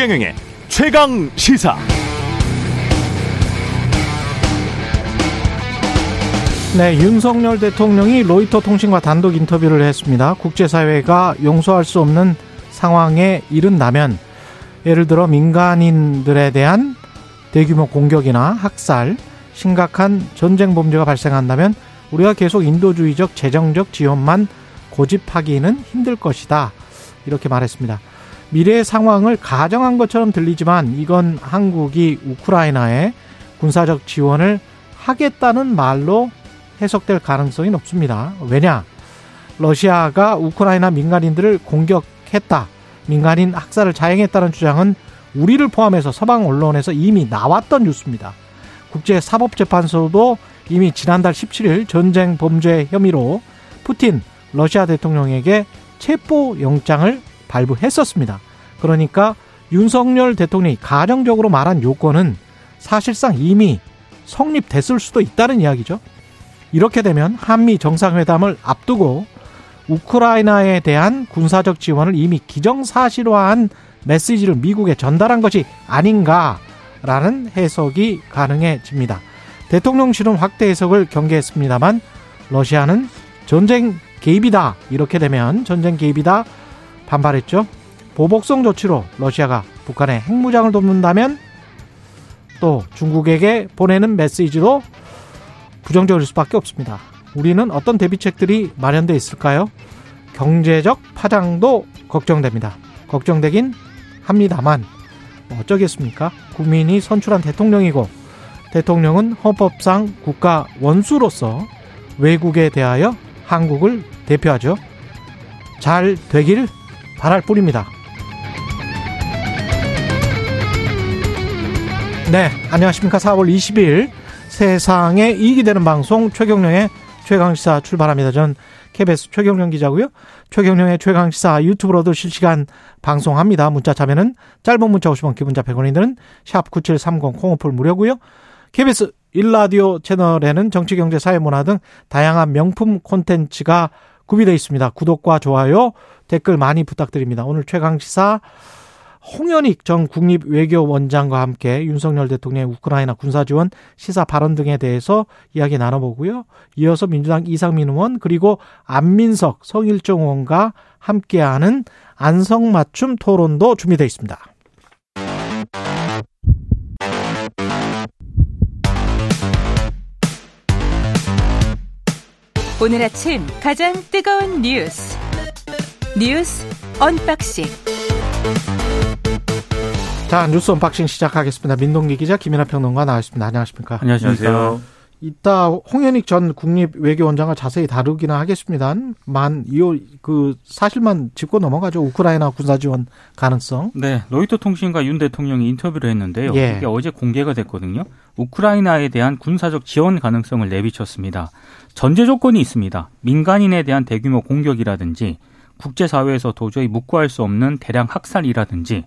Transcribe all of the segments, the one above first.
최경영의 최강 시사. 네, 윤석열 대통령이 로이터 통신과 단독 인터뷰를 했습니다. 국제사회가 용서할 수 없는 상황에 이른다면 예를 들어 민간인들에 대한 대규모 공격이나 학살, 심각한 전쟁 범죄가 발생한다면 우리가 계속 인도주의적 재정적 지원만 고집하기는 힘들 것이다. 이렇게 말했습니다. 미래의 상황을 가정한 것처럼 들리지만 이건 한국이 우크라이나에 군사적 지원을 하겠다는 말로 해석될 가능성이 높습니다. 왜냐? 러시아가 우크라이나 민간인들을 공격했다. 민간인 학살을 자행했다는 주장은 우리를 포함해서 서방 언론에서 이미 나왔던 뉴스입니다. 국제사법재판소도 이미 지난달 17일 전쟁 범죄 혐의로 푸틴 러시아 대통령에게 체포 영장을 발부했었습니다. 그러니까 윤석열 대통령이 가정적으로 말한 요건은 사실상 이미 성립됐을 수도 있다는 이야기죠. 이렇게 되면 한미 정상회담을 앞두고 우크라이나에 대한 군사적 지원을 이미 기정사실화한 메시지를 미국에 전달한 것이 아닌가라는 해석이 가능해집니다. 대통령실은 확대 해석을 경계했습니다만 러시아는 전쟁 개입이다. 이렇게 되면 전쟁 개입이다. 반발했죠. 보복성 조치로 러시아가 북한의 핵무장을 돕는다면 또 중국에게 보내는 메시지도 부정적일 수밖에 없습니다. 우리는 어떤 대비책들이 마련되어 있을까요? 경제적 파장도 걱정됩니다. 걱정되긴 합니다만 뭐 어쩌겠습니까? 국민이 선출한 대통령이고 대통령은 헌법상 국가 원수로서 외국에 대하여 한국을 대표하죠. 잘 되길 바랄 뿐입니다. 네, 안녕하십니까. 4월 20일 세상에 이익이 되는 방송 최경령의 최강시사 출발합니다. 전 KBS 최경령 기자고요. 최경령의 최강시사 유튜브로도 실시간 방송합니다. 문자 참여는 짧은 문자 50원, 기본자 100원이 드는 샵9730 콩오플 무료고요. KBS 일라디오 채널에는 정치, 경제, 사회, 문화 등 다양한 명품 콘텐츠가 구비되어 있습니다. 구독과 좋아요, 댓글 많이 부탁드립니다. 오늘 최강시사 홍현익 전 국립외교원장과 함께 윤석열 대통령의 우크라이나 군사지원 시사 발언 등에 대해서 이야기 나눠보고요. 이어서 민주당 이상민 의원 그리고 안민석 성일종 의원과 함께하는 안성맞춤 토론도 준비되어 있습니다. 오늘 아침 가장 뜨거운 뉴스 뉴스 unboxing 자 뉴스 unboxing 시작하겠습니다. 민동기 기자 김민아 평론가 나와있습니다. 안녕하십니까? 안녕하십니까? 이따 홍현익 전 국립외교원장을 자세히 다루기는 하겠습니다만 이그 사실만 짚고 넘어가죠. 우크라이나 군사 지원 가능성. 네, 로이터 통신과 윤 대통령이 인터뷰를 했는데요. 예. 이게 어제 공개가 됐거든요. 우크라이나에 대한 군사적 지원 가능성을 내비쳤습니다. 전제 조건이 있습니다. 민간인에 대한 대규모 공격이라든지 국제사회에서 도저히 묵과할 수 없는 대량 학살이라든지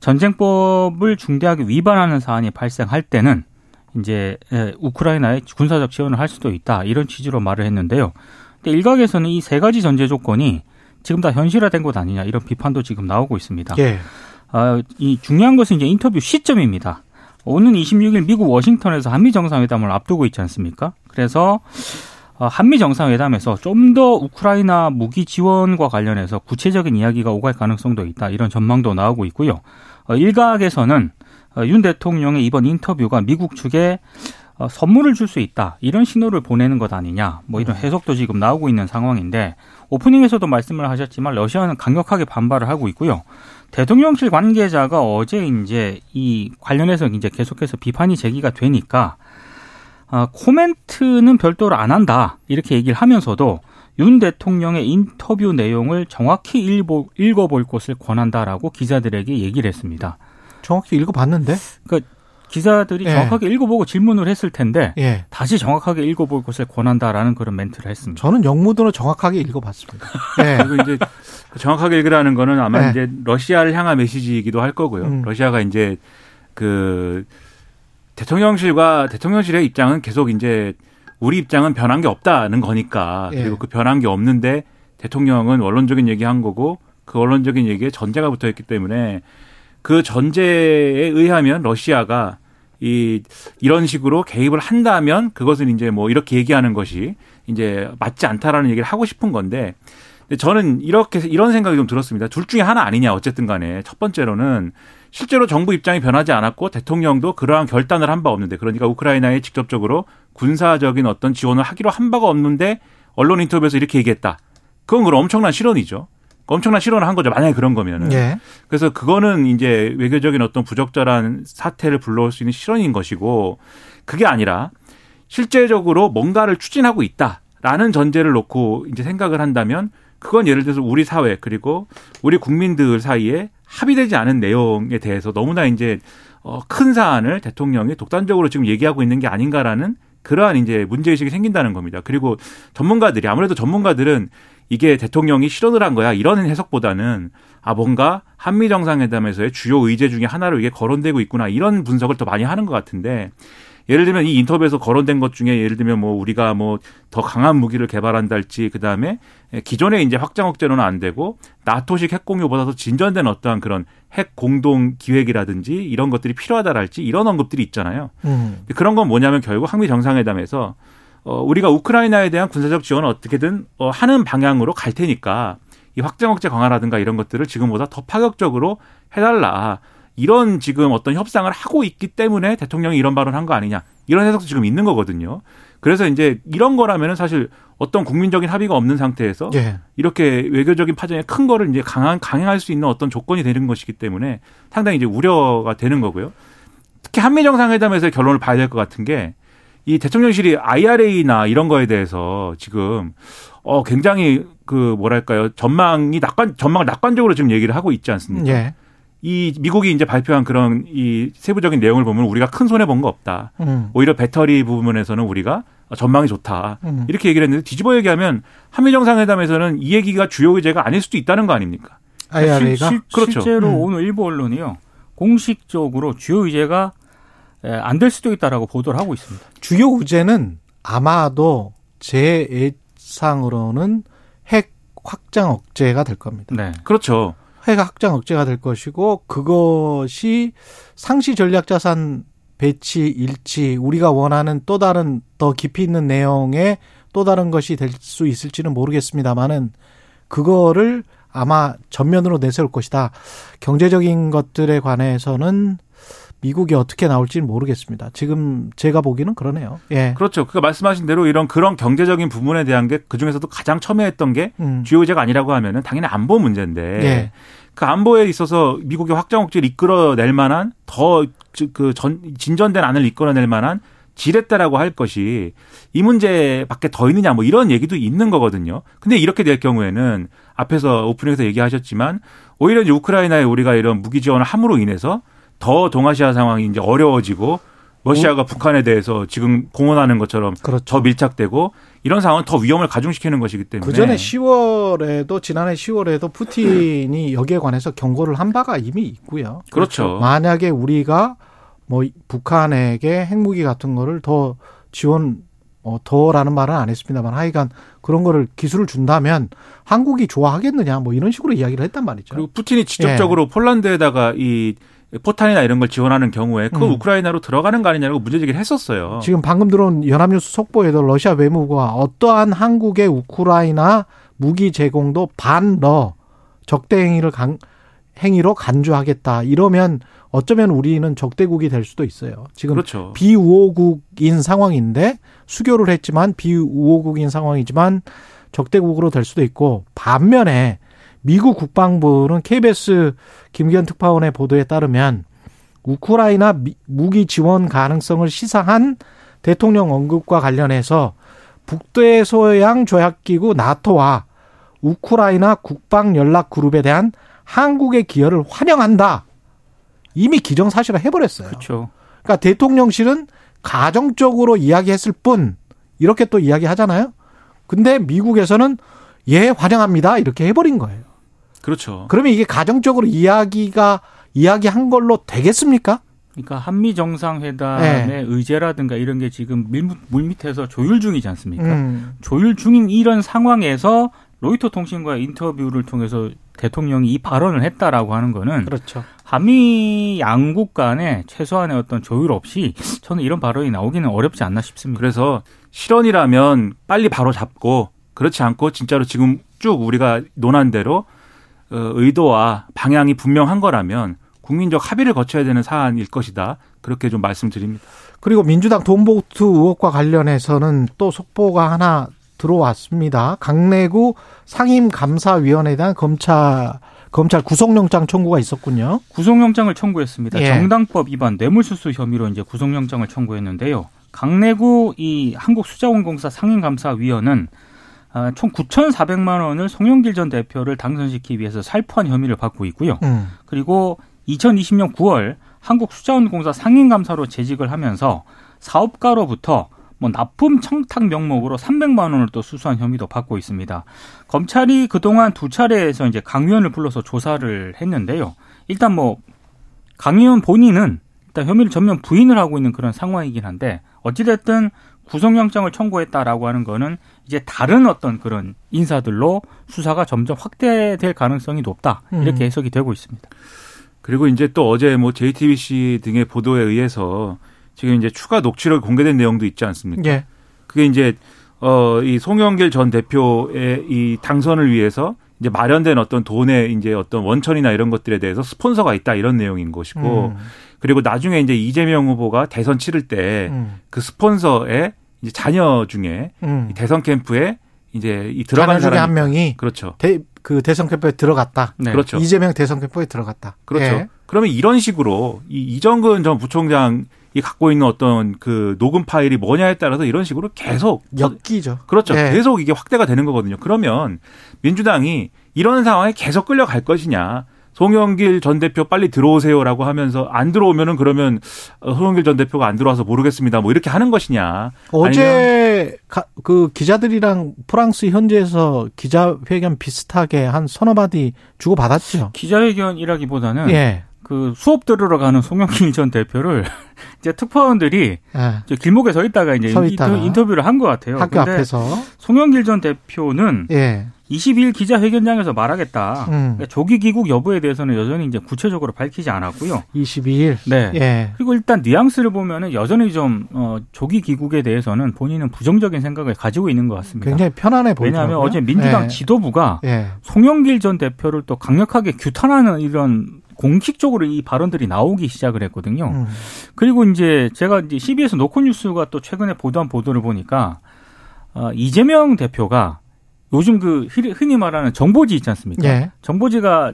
전쟁법을 중대하게 위반하는 사안이 발생할 때는 이제 우크라이나에 군사적 지원을 할 수도 있다 이런 취지로 말을 했는데요. 근데 일각에서는 이 세 가지 전제 조건이 지금 다 현실화된 것 아니냐 이런 비판도 지금 나오고 있습니다. 예. 아, 이 중요한 것은 이제 인터뷰 시점입니다. 오는 26일 미국 워싱턴에서 한미 정상회담을 앞두고 있지 않습니까? 그래서 어, 한미 정상회담에서 좀 더 우크라이나 무기 지원과 관련해서 구체적인 이야기가 오갈 가능성도 있다 이런 전망도 나오고 있고요. 어, 일각에서는 어, 윤 대통령의 이번 인터뷰가 미국 측에 선물을 줄 수 있다 이런 신호를 보내는 것 아니냐 뭐 이런 음. 해석도 지금 나오고 있는 상황인데 오프닝에서도 말씀을 하셨지만 러시아는 강력하게 반발을 하고 있고요. 대통령실 관계자가 어제 이제 이 관련해서 이제 계속해서 비판이 제기가 되니까 아, 코멘트는 별도로 안 한다 이렇게 얘기를 하면서도 윤 대통령의 인터뷰 내용을 정확히 읽어, 읽어볼 것을 권한다라고 기자들에게 얘기를 했습니다. 정확히 읽어봤는데? 그러니까 기자들이 예. 정확하게 읽어보고 질문을 했을 텐데 예. 다시 정확하게 읽어볼 것을 권한다라는 그런 멘트를 했습니다. 저는 영문으로 정확하게 읽어봤습니다. 예. 그리고 이제 정확하게 읽으라는 거는 아마 예. 이제 러시아를 향한 메시지이기도 할 거고요. 음. 러시아가 이제 그 대통령실과 대통령실의 입장은 계속 이제 우리 입장은 변한 게 없다는 거니까 예. 그리고 그 변한 게 없는데 대통령은 원론적인 얘기한 거고 그 원론적인 얘기에 전제가 붙어 있기 때문에 그 전제에 의하면 러시아가 이 이런 식으로 개입을 한다면 그것은 이제 뭐 이렇게 얘기하는 것이 이제 맞지 않다라는 얘기를 하고 싶은 건데 근데 저는 이렇게 이런 생각이 좀 들었습니다. 둘 중에 하나 아니냐 어쨌든 간에 첫 번째로는 실제로 정부 입장이 변하지 않았고 대통령도 그러한 결단을 한 바 없는데 그러니까 우크라이나에 직접적으로 군사적인 어떤 지원을 하기로 한 바가 없는데 언론 인터뷰에서 이렇게 얘기했다. 그건 그럼 엄청난 실언이죠. 엄청난 실언을 한 거죠. 만약에 그런 거면은. 예. 그래서 그거는 이제 외교적인 어떤 부적절한 사태를 불러올 수 있는 실언인 것이고 그게 아니라 실제적으로 뭔가를 추진하고 있다라는 전제를 놓고 이제 생각을 한다면 그건 예를 들어서 우리 사회 그리고 우리 국민들 사이에 합의되지 않은 내용에 대해서 너무나 이제 어, 큰 사안을 대통령이 독단적으로 지금 얘기하고 있는 게 아닌가라는 그러한 이제 문제의식이 생긴다는 겁니다. 그리고 전문가들이 아무래도 전문가들은 이게 대통령이 실언을 한 거야 이런 해석보다는 아 뭔가 한미 정상회담에서의 주요 의제 중에 하나를 위해 거론되고 있구나 이런 분석을 더 많이 하는 것 같은데 예를 들면 이 인터뷰에서 거론된 것 중에 예를 들면 뭐 우리가 뭐 더 강한 무기를 개발한달지 그다음에 기존에 이제 확장 억제로는 안 되고 나토식 핵 공유보다 도 진전된 어떠한 그런 핵 공동 기획이라든지 이런 것들이 필요하다랄지 이런 언급들이 있잖아요. 음. 그런 건 뭐냐면 결국 한미 정상회담에서 어, 우리가 우크라이나에 대한 군사적 지원을 어떻게든 어, 하는 방향으로 갈 테니까 이 확장 억제 강화라든가 이런 것들을 지금보다 더 파격적으로 해달라. 이런 지금 어떤 협상을 하고 있기 때문에 대통령이 이런 발언을 한 거 아니냐. 이런 해석도 지금 있는 거거든요. 그래서 이제 이런 거라면은 사실 어떤 국민적인 합의가 없는 상태에서 예. 이렇게 외교적인 파장에 큰 거를 이제 강한 강행할 수 있는 어떤 조건이 되는 것이기 때문에 상당히 이제 우려가 되는 거고요. 특히 한미 정상회담에서의 결론을 봐야 될 것 같은 게 이 대통령실이 IRA나 이런 거에 대해서 지금 어 굉장히 그 뭐랄까요 전망이 낙관 전망을 낙관적으로 지금 얘기를 하고 있지 않습니까? 예. 이 미국이 이제 발표한 그런 이 세부적인 내용을 보면 우리가 큰 손해 본 거 없다. 음. 오히려 배터리 부분에서는 우리가 전망이 좋다. 음. 이렇게 얘기를 했는데 뒤집어 얘기하면 한미 정상회담에서는 이 얘기가 주요 의제가 아닐 수도 있다는 거 아닙니까? IRA가 실, 그렇죠. 실제로 음. 오늘 일부 언론이요 공식적으로 주요 의제가 예, 안될 수도 있다라고 보도를 하고 있습니다. 주요 우제는 아마도 제 예상으로는 핵 확장 억제가 될 겁니다. 네. 그렇죠. 핵 확장 억제가 될 것이고 그것이 상시 전략 자산 배치 일치 우리가 원하는 또 다른 더 깊이 있는 내용의 또 다른 것이 될 수 있을지는 모르겠습니다만은 그거를 아마 전면으로 내세울 것이다. 경제적인 것들에 관해서는 미국이 어떻게 나올지는 모르겠습니다. 지금 제가 보기는 그러네요. 예. 그렇죠. 그 말씀하신 대로 이런 그런 경제적인 부분에 대한 게 그 중에서도 가장 첨예했던 게 음. 주요 의제가 아니라고 하면은 당연히 안보 문제인데 예. 그 안보에 있어서 미국의 확장 억제를 이끌어낼 만한 더 그 전 진전된 안을 이끌어낼 만한 지렛대라고 할 것이 이 문제밖에 더 있느냐 뭐 이런 얘기도 있는 거거든요. 근데 이렇게 될 경우에는 앞에서 오프닝에서 얘기하셨지만 오히려 이제 우크라이나에 우리가 이런 무기 지원을 함으로 인해서 더 동아시아 상황이 이제 어려워지고 러시아가 오. 북한에 대해서 지금 공언하는 것처럼 그렇죠. 더 밀착되고 이런 상황은 더 위험을 가중시키는 것이기 때문에 그 전에 10월에도 지난해 10월에도 푸틴이 여기에 관해서 경고를 한 바가 이미 있고요. 그렇죠. 그렇죠. 만약에 우리가 뭐 북한에게 핵무기 같은 거를 더 지원 어, 더라는 말은 안 했습니다만 하여간 그런 거를 기술을 준다면 한국이 좋아하겠느냐 뭐 이런 식으로 이야기를 했단 말이죠. 그리고 푸틴이 직접적으로 예. 폴란드에다가 이 포탄이나 이런 걸 지원하는 경우에 그 음. 우크라이나로 들어가는 거 아니냐고 문제제기를 했었어요. 지금 방금 들어온 연합뉴스 속보에도 러시아 외무부가 어떠한 한국의 우크라이나 무기 제공도 반러 적대 행위를 강, 행위로 간주하겠다. 이러면 어쩌면 우리는 적대국이 될 수도 있어요. 지금 그렇죠. 비우호국인 상황인데 수교를 했지만 비우호국인 상황이지만 적대국으로 될 수도 있고 반면에 미국 국방부는 KBS 김기현 특파원의 보도에 따르면 우크라이나 무기 지원 가능성을 시사한 대통령 언급과 관련해서 북대서양 조약기구 나토와 우크라이나 국방 연락 그룹에 대한 한국의 기여를 환영한다. 이미 기정사실화 해버렸어요. 그렇죠. 그러니까 대통령실은 가정적으로 이야기했을 뿐 이렇게 또 이야기하잖아요. 근데 미국에서는 예 환영합니다 이렇게 해버린 거예요. 그렇죠. 그러면 이게 가정적으로 이야기가 이야기한 걸로 되겠습니까? 그러니까 한미 정상회담의 네. 의제라든가 이런 게 지금 물밑에서 조율 중이지 않습니까? 음. 조율 중인 이런 상황에서 로이터 통신과의 인터뷰를 통해서 대통령이 이 발언을 했다라고 하는 거는 그렇죠. 한미 양국 간에 최소한의 어떤 조율 없이 저는 이런 발언이 나오기는 어렵지 않나 싶습니다. 그래서 실언이라면 빨리 바로 잡고 그렇지 않고 진짜로 지금 쭉 우리가 논한 대로 어, 의도와 방향이 분명한 거라면 국민적 합의를 거쳐야 되는 사안일 것이다. 그렇게 좀 말씀드립니다. 그리고 민주당 돈보투 의혹과 관련해서는 또 속보가 하나 들어왔습니다. 강내구 상임감사위원회에 대한 검찰 검찰 구속영장 청구가 있었군요. 구속영장을 청구했습니다. 예. 정당법 위반 뇌물수수 혐의로 이제 구속영장을 청구했는데요. 강내구 이 한국수자원공사 상임감사위원은 아, 총 9,400만 원을 송영길 전 대표를 당선시키기 위해서 살포한 혐의를 받고 있고요. 음. 그리고 2020년 9월 한국수자원공사 상임감사로 재직을 하면서 사업가로부터 뭐 납품 청탁 명목으로 300만 원을 또 수수한 혐의도 받고 있습니다. 검찰이 그동안 두 차례에서 이제 강 의원을 불러서 조사를 했는데요. 일단 뭐 강 의원 본인은 일단 혐의를 전면 부인을 하고 있는 그런 상황이긴 한데 어찌됐든 구속영장을 청구했다라고 하는 거는 이제 다른 어떤 그런 인사들로 수사가 점점 확대될 가능성이 높다 이렇게 음. 해석이 되고 있습니다. 그리고 이제 또 어제 뭐 JTBC 등의 보도에 의해서 지금 이제 추가 녹취록 공개된 내용도 있지 않습니까? 예. 그게 이제 어이 송영길 전 대표의 이 당선을 위해서 이제 마련된 어떤 돈의 이제 어떤 원천이나 이런 것들에 대해서 스폰서가 있다 이런 내용인 것이고 음. 그리고 나중에 이제 이재명 후보가 대선 치를 때그 음. 그 스폰서의 이제 자녀 중에 음. 대선 캠프에 이제 이 들어간 사람 한 명이 그렇죠. 대, 그 대선 캠프에 들어갔다. 네. 그렇죠. 이재명 대선 캠프에 들어갔다. 그렇죠. 예. 그러면 이런 식으로 이 이정근 전 부총장이 갖고 있는 어떤 그 녹음 파일이 뭐냐에 따라서 이런 식으로 계속 엮이죠. 그렇죠. 예. 계속 이게 확대가 되는 거거든요. 그러면 민주당이 이런 상황에 계속 끌려갈 것이냐. 송영길 전 대표 빨리 들어오세요라고 하면서 안 들어오면은 그러면 어, 송영길 전 대표가 안 들어와서 모르겠습니다. 뭐 이렇게 하는 것이냐. 어제 그 기자들이랑 프랑스 현지에서 기자회견 비슷하게 한 서너 마디 주고 받았죠. 기자회견이라기보다는 예. 그 수업 들으러 가는 송영길 전 대표를 이제 특파원들이 예. 길목에 서 있다가 이제 서 있다가. 인터뷰를 한 것 같아요. 학교 앞에서 송영길 전 대표는 예. 22일 기자회견장에서 말하겠다. 음. 그러니까 조기 귀국 여부에 대해서는 여전히 이제 구체적으로 밝히지 않았고요. 22일. 네. 예. 그리고 일단 뉘앙스를 보면은 여전히 좀 어, 조기 귀국에 대해서는 본인은 부정적인 생각을 가지고 있는 것 같습니다. 굉장히 편안해 보이죠. 왜냐하면 어제 민주당 예. 지도부가 예. 송영길 전 대표를 또 강력하게 규탄하는 이런 공식적으로 이 발언들이 나오기 시작을 했거든요. 음. 그리고 이제 제가 이제 CBS 노컷뉴스가 또 최근에 보도한 보도를 보니까 어, 이재명 대표가 요즘 그 흔히 말하는 정보지 있지 않습니까? 예. 정보지가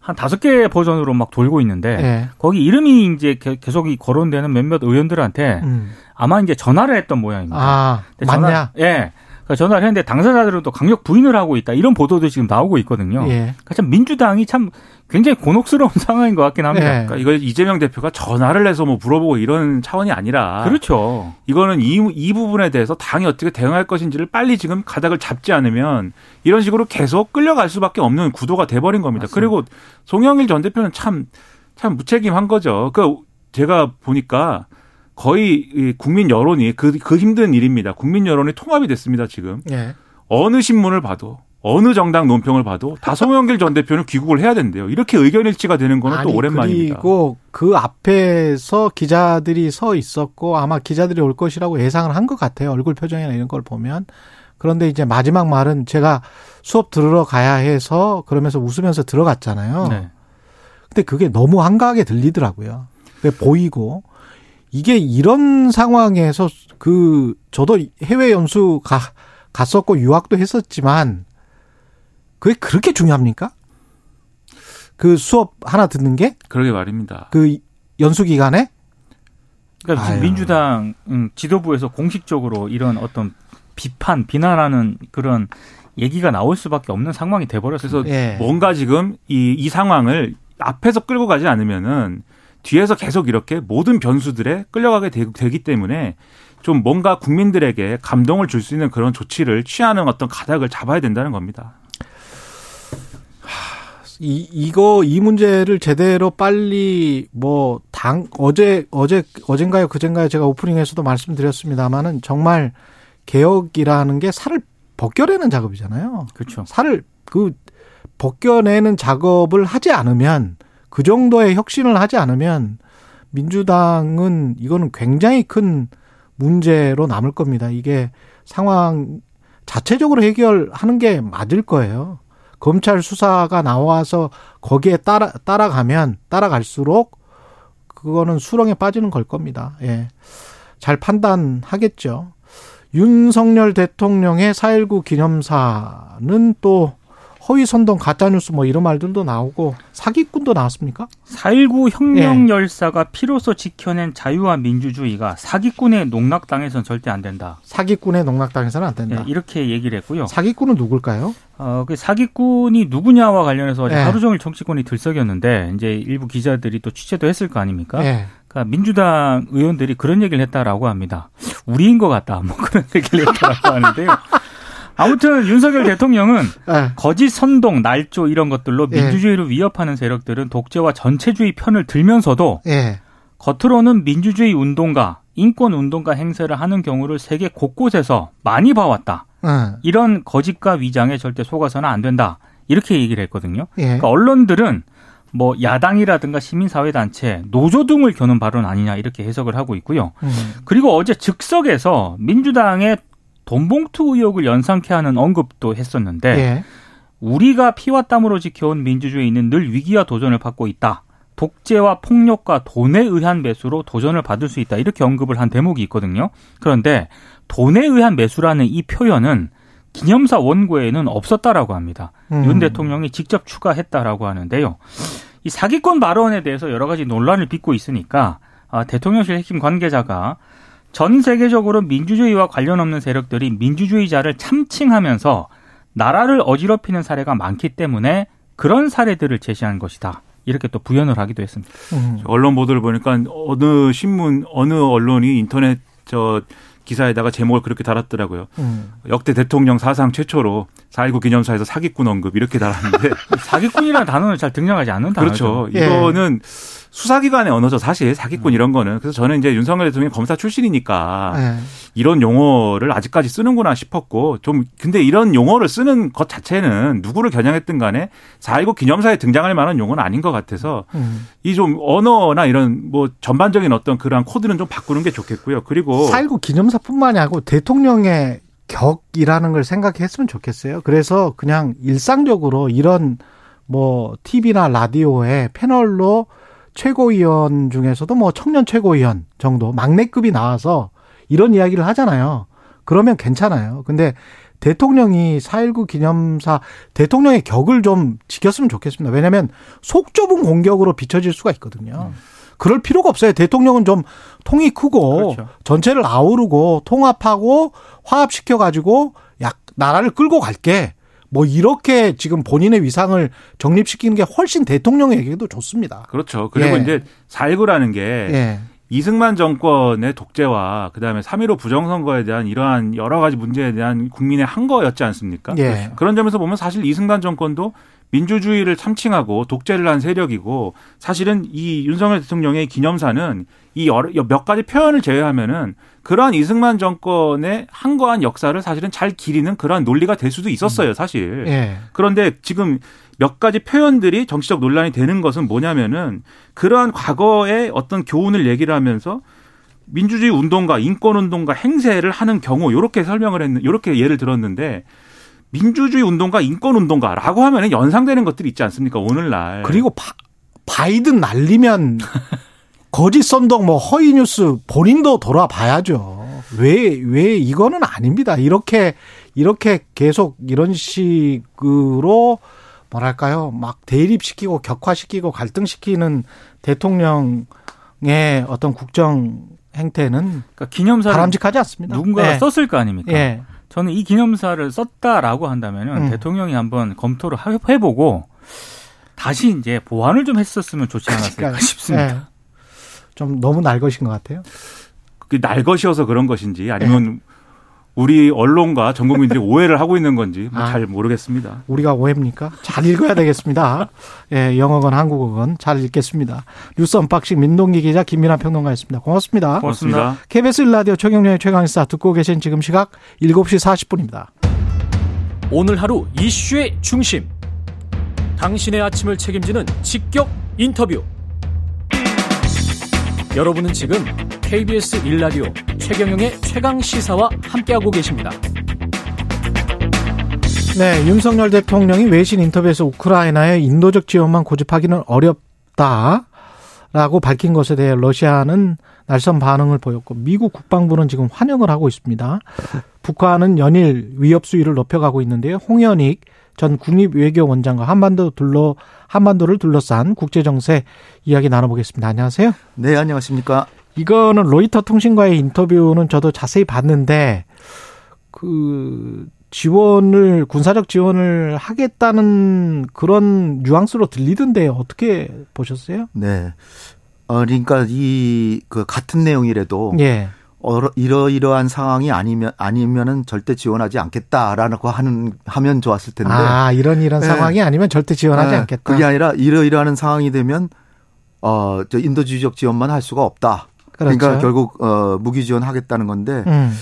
한 다섯 개 버전으로 막 돌고 있는데 예. 거기 이름이 이제 계속 거론되는 몇몇 의원들한테 음. 아마 이제 전화를 했던 모양입니다. 아, 맞냐? 예. 그러니까 전화를 했는데 당사자들은 또 강력 부인을 하고 있다 이런 보도도 지금 나오고 있거든요. 예. 그러니까 참 민주당이 참 굉장히 곤혹스러운 상황인 것 같긴 합니다. 예. 그러니까 이걸 이재명 대표가 전화를 해서 뭐 물어보고 이런 차원이 아니라 그렇죠. 이거는 이, 이 부분에 대해서 당이 어떻게 대응할 것인지를 빨리 지금 가닥을 잡지 않으면 이런 식으로 계속 끌려갈 수밖에 없는 구도가 돼버린 겁니다. 맞습니다. 그리고 송영일 전 대표는 참 참 무책임한 거죠. 그 제가 보니까 거의 국민 여론이 그, 그 힘든 일입니다. 국민 여론이 통합이 됐습니다, 지금. 예. 어느 신문을 봐도 어느 정당 논평을 봐도 다 송영길 전 대표는 귀국을 해야 된대요. 이렇게 의견 일치가 되는 거는 아니, 또 오랜만입니다. 그리고 그 앞에서 기자들이 서 있었고 아마 기자들이 올 것이라고 예상을 한 것 같아요. 얼굴 표정이나 이런 걸 보면. 그런데 이제 마지막 말은 제가 수업 들으러 가야 해서 그러면서 웃으면서 들어갔잖아요. 네. 근데 그게 너무 한가하게 들리더라고요. 보이고 이게 이런 상황에서 그 저도 해외 연수 가 갔었고 유학도 했었지만 그게 그렇게 중요합니까? 그 수업 하나 듣는 게? 그러게 말입니다. 그 연수 기간에? 그러니까 지금 민주당 음, 지도부에서 공식적으로 이런 어떤 비판, 비난하는 그런 얘기가 나올 수밖에 없는 상황이 돼버렸어요. 그래서 예. 뭔가 지금 이, 이 상황을 앞에서 끌고 가지 않으면은 뒤에서 계속 이렇게 모든 변수들에 끌려가게 되 기 때문에 좀 뭔가 국민들에게 감동을 줄 수 있는 그런 조치를 취하는 어떤 가닥을 잡아야 된다는 겁니다. 이, 이거, 이 문제를 제대로 빨리 뭐, 당, 어제, 어제, 어젠가요, 그젠가요 제가 오프닝에서도 말씀드렸습니다만은 정말 개혁이라는 게 살을 벗겨내는 작업이잖아요. 그렇죠. 살을 그 벗겨내는 작업을 하지 않으면 그 정도의 혁신을 하지 않으면 민주당은 이거는 굉장히 큰 문제로 남을 겁니다. 이게 상황 자체적으로 해결하는 게 맞을 거예요. 검찰 수사가 나와서 거기에 따라 따라가면 따라갈수록 그거는 수렁에 빠지는 걸 겁니다. 예. 잘 판단하겠죠. 윤석열 대통령의 4.19 기념사는 또 허위 선동 가짜 뉴스 뭐 이런 말들도 나오고 사기꾼도 나왔습니까? 4.19 혁명 예. 열사가 피로써 지켜낸 자유와 민주주의가 사기꾼의 농락당해서는 절대 안 된다. 사기꾼의 농락당해서는 안 된다. 예, 이렇게 얘기를 했고요. 사기꾼은 누굴까요? 어, 그 사기꾼이 누구냐와 관련해서 예. 하루 종일 정치권이 들썩였는데 이제 일부 기자들이 또 취재도 했을 거 아닙니까? 예. 그러니까 민주당 의원들이 그런 얘기를 했다라고 합니다. 우리인 것 같다. 뭐 그런 얘기를 했다라고 하는데요. 아무튼 윤석열 대통령은 네. 거짓 선동, 날조 이런 것들로 예. 민주주의를 위협하는 세력들은 독재와 전체주의 편을 들면서도 네. 겉으로는 민주주의 운동가, 인권 운동가 행세를 하는 경우를 세계 곳곳에서 많이 봐왔다. 네. 이런 거짓과 위장에 절대 속아서는 안 된다. 이렇게 얘기를 했거든요. 그러니까 언론들은 뭐 야당이라든가 시민사회단체, 노조 등을 겨눈 발언 아니냐 이렇게 해석을 하고 있고요. 음. 그리고 어제 즉석에서 민주당의 돈봉투 의혹을 연상케 하는 언급도 했었는데 예. 우리가 피와 땀으로 지켜온 민주주의는 늘 위기와 도전을 받고 있다. 독재와 폭력과 돈에 의한 매수로 도전을 받을 수 있다. 이렇게 언급을 한 대목이 있거든요. 그런데 돈에 의한 매수라는 이 표현은 기념사 원고에는 없었다라고 합니다. 음. 윤 대통령이 직접 추가했다라고 하는데요. 이 사기권 발언에 대해서 여러 가지 논란을 빚고 있으니까 아, 대통령실 핵심 관계자가 전 세계적으로 민주주의와 관련 없는 세력들이 민주주의자를 참칭하면서 나라를 어지럽히는 사례가 많기 때문에 그런 사례들을 제시한 것이다. 이렇게 또 부연을 하기도 했습니다. 음. 언론 보도를 보니까 어느 신문, 어느 언론이 인터넷 저 기사에다가 제목을 그렇게 달았더라고요. 음. 역대 대통령 사상 최초로 4.19 기념사에서 사기꾼 언급 이렇게 달았는데 사기꾼이라는 단어는 잘 등장하지 않는 단어죠. 그렇죠. 이거는 예. 수사기관의 언어죠. 사실 사기꾼 음. 이런 거는. 그래서 저는 이제 윤석열 대통령이 검사 출신이니까 네. 이런 용어를 아직까지 쓰는구나 싶었고 좀 근데 이런 용어를 쓰는 것 자체는 누구를 겨냥했든 간에 4.19 기념사에 등장할 만한 용어는 아닌 것 같아서 음. 이좀 언어나 이런 뭐 전반적인 어떤 그러한 코드는 좀 바꾸는 게 좋겠고요. 그리고 4.19 기념사뿐만이 아니고 대통령의 격이라는 걸 생각했으면 좋겠어요. 그래서 그냥 일상적으로 이런 뭐 TV나 라디오에 패널로 최고위원 중에서도 뭐 청년 최고위원 정도 막내급이 나와서 이런 이야기를 하잖아요. 그러면 괜찮아요. 근데 대통령이 4.19 기념사 대통령의 격을 좀 지켰으면 좋겠습니다. 왜냐하면 속 좁은 공격으로 비춰질 수가 있거든요. 음. 그럴 필요가 없어요. 대통령은 좀 통이 크고 그렇죠. 전체를 아우르고 통합하고 화합시켜 가지고 약 나라를 끌고 갈게. 뭐 이렇게 지금 본인의 위상을 정립시키는 게 훨씬 대통령에게도 좋습니다. 그렇죠. 그리고 예. 이제 4.19라는 게 예. 이승만 정권의 독재와 그다음에 3.15 부정선거에 대한 이러한 여러 가지 문제에 대한 국민의 항거였지 않습니까? 예. 그런 점에서 보면 사실 이승만 정권도 민주주의를 참칭하고 독재를 한 세력이고 사실은 이 윤석열 대통령의 기념사는 이 몇 가지 표현을 제외하면은 그러한 이승만 정권의 항거한 역사를 사실은 잘 기리는 그러한 논리가 될 수도 있었어요, 사실. 예. 그런데 지금 몇 가지 표현들이 정치적 논란이 되는 것은 뭐냐면은 그러한 과거의 어떤 교훈을 얘기를 하면서 민주주의 운동가, 인권 운동가 행세를 하는 경우 요렇게 설명을 했는 요렇게 예를 들었는데 민주주의 운동가, 인권 운동가라고 하면 연상되는 것들이 있지 않습니까? 오늘날. 그리고 바, 바이든 날리면 거짓 선동 뭐 허위 뉴스 본인도 돌아봐야죠. 왜, 왜 이거는 아닙니다. 이렇게, 이렇게 계속 이런 식으로 뭐랄까요. 막 대립시키고 격화시키고 갈등시키는 대통령의 어떤 국정 행태는 그러니까 기념사 바람직하지 않습니다. 누군가가 네. 썼을 거 아닙니까? 네. 저는 이 기념사를 썼다라고 한다면은 음. 대통령이 한번 검토를 해보고 다시 이제 보완을 좀 했었으면 좋지 않았을까 그러니까, 싶습니다. 네. 좀 너무 날 것인 것 같아요. 그 날것이어서 그런 것인지 아니면 네. 우리 언론과 전 국민들이 오해를 하고 있는 건지 뭐잘 아, 모르겠습니다. 우리가 오해입니까? 잘 읽어야 되겠습니다. 예, 영어건 한국어건 잘 읽겠습니다. 뉴스 unboxing 민동기 기자 김민아 평론가였습니다. 고맙습니다. 고맙습니다. KBS 일라디오 최경영의 최강시사 듣고 계신 지금 시각 7시 40분입니다. 오늘 하루 이슈의 중심. 당신의 아침을 책임지는 직격 인터뷰. 여러분은 지금 KBS 일라디오 최경영의 최강 시사와 함께하고 계십니다. 네, 윤석열 대통령이 외신 인터뷰에서 우크라이나의 인도적 지원만 고집하기는 어렵다. 라고 밝힌 것에 대해 러시아는 날선 반응을 보였고 미국 국방부는 지금 환영을 하고 있습니다. 북한은 연일 위협 수위를 높여가고 있는데요. 홍현익 전 국립외교원장과 한반도 둘러 한반도를 둘러싼 국제 정세 이야기 나눠보겠습니다. 안녕하세요. 네, 안녕하십니까? 이거는 로이터 통신과의 인터뷰는 저도 자세히 봤는데 그 지원을 군사적 지원을 하겠다는 그런 뉘앙스로 들리던데요. 어떻게 보셨어요? 네. 어, 그러니까 이 그 같은 내용이라도 예. 어, 이러이러한 상황이 아니면 아니면은 절대 지원하지 않겠다라고 하는 하면 좋았을 텐데. 아 이런 이런 네. 상황이 아니면 절대 지원하지 네. 않겠다. 그게 아니라 이러이러한 상황이 되면 어저 인도주의적 지원만 할 수가 없다. 그러니까 그렇죠. 그러니까 결국 어 무기 지원하겠다는 건데. 음.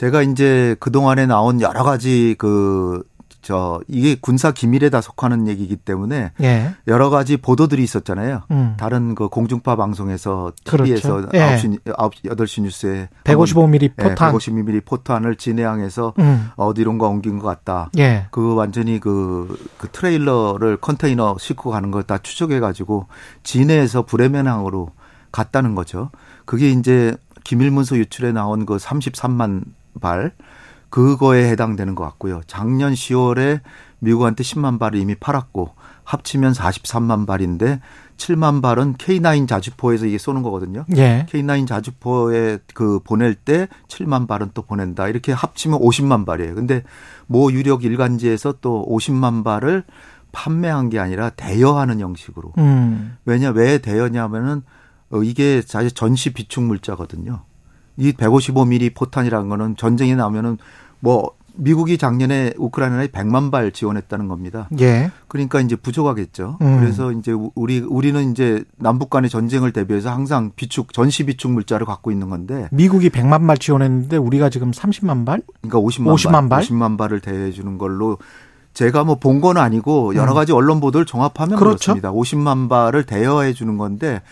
제가 이제 그 동안에 나온 여러 가지 그, 저, 이게 군사 기밀에다 속하는 얘기이기 때문에 예. 여러 가지 보도들이 있었잖아요. 음. 다른 그 공중파 방송에서 TV에서 그렇죠. 예. 9시, 9시, 8시 뉴스에 155mm 포탄. 150mm 포탄을 진해항에서 음. 어디론가 옮긴 것 같다. 예. 그 완전히 그, 그 트레일러를 컨테이너 싣고 가는 걸 다 추적해 가지고 진해에서 브레멘항으로 갔다는 거죠. 그게 이제 기밀문서 유출에 나온 그 33만 발 그거에 해당되는 것 같고요. 작년 10월에 미국한테 10만 발을 이미 팔았고 합치면 43만 발인데 7만 발은 K9 자주포에서 이게 쏘는 거거든요. 예. K9 자주포에 그 보낼 때 7만 발은 또 보낸다. 이렇게 합치면 50만 발이에요. 근데 모 유력 일간지에서 또 50만 발을 판매한 게 아니라 대여하는 형식으로. 음. 왜냐 왜 대여냐면은 어, 이게 사실 전시 비축 물자거든요. 이 155mm 포탄이라는 거는 전쟁이 나오면은 뭐 미국이 작년에 우크라이나에 100만 발 지원했다는 겁니다. 예. 그러니까 이제 부족하겠죠. 음. 그래서 이제 우리 우리는 이제 남북 간의 전쟁을 대비해서 항상 비축 전시 비축 물자를 갖고 있는 건데 미국이 100만 발 지원했는데 우리가 지금 30만 발? 그러니까 50만, 50만 발, 50만 발을 대여해 주는 걸로 제가 뭐 본 건 아니고 여러 음. 가지 언론 보도를 종합하면 그렇죠. 그렇습니다. 50만 발을 대여해 주는 건데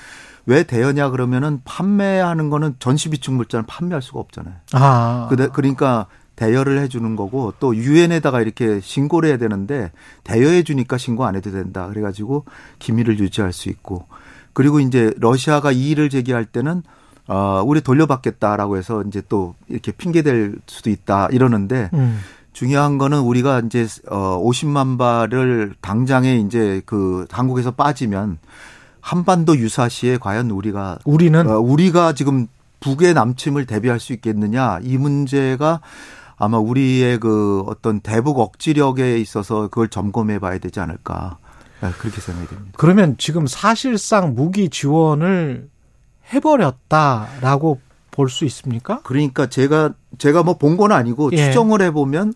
왜 대여냐 그러면은 판매하는 거는 전시 비축 물자는 판매할 수가 없잖아요. 아. 그러니까 대여를 해주는 거고 또 유엔에다가 이렇게 신고를 해야 되는데 대여해 주니까 신고 안 해도 된다. 그래가지고 기밀을 유지할 수 있고 그리고 이제 러시아가 이의를 제기할 때는 어 우리 돌려받겠다라고 해서 이제 또 이렇게 핑계 댈 수도 있다 이러는데 음. 중요한 거는 우리가 이제 어 50만 발을 당장에 이제 그 한국에서 빠지면 한반도 유사시에 과연 우리가 우리는 어, 우리가 지금 북의 남침을 대비할 수 있겠느냐 이 문제가 아마 우리의 그 어떤 대북 억지력에 있어서 그걸 점검해 봐야 되지 않을까 네, 그렇게 생각이 됩니다. 그러면 지금 사실상 무기 지원을 해버렸다라고 볼 수 있습니까? 그러니까 제가 제가 뭐 본 건 아니고 예. 추정을 해보면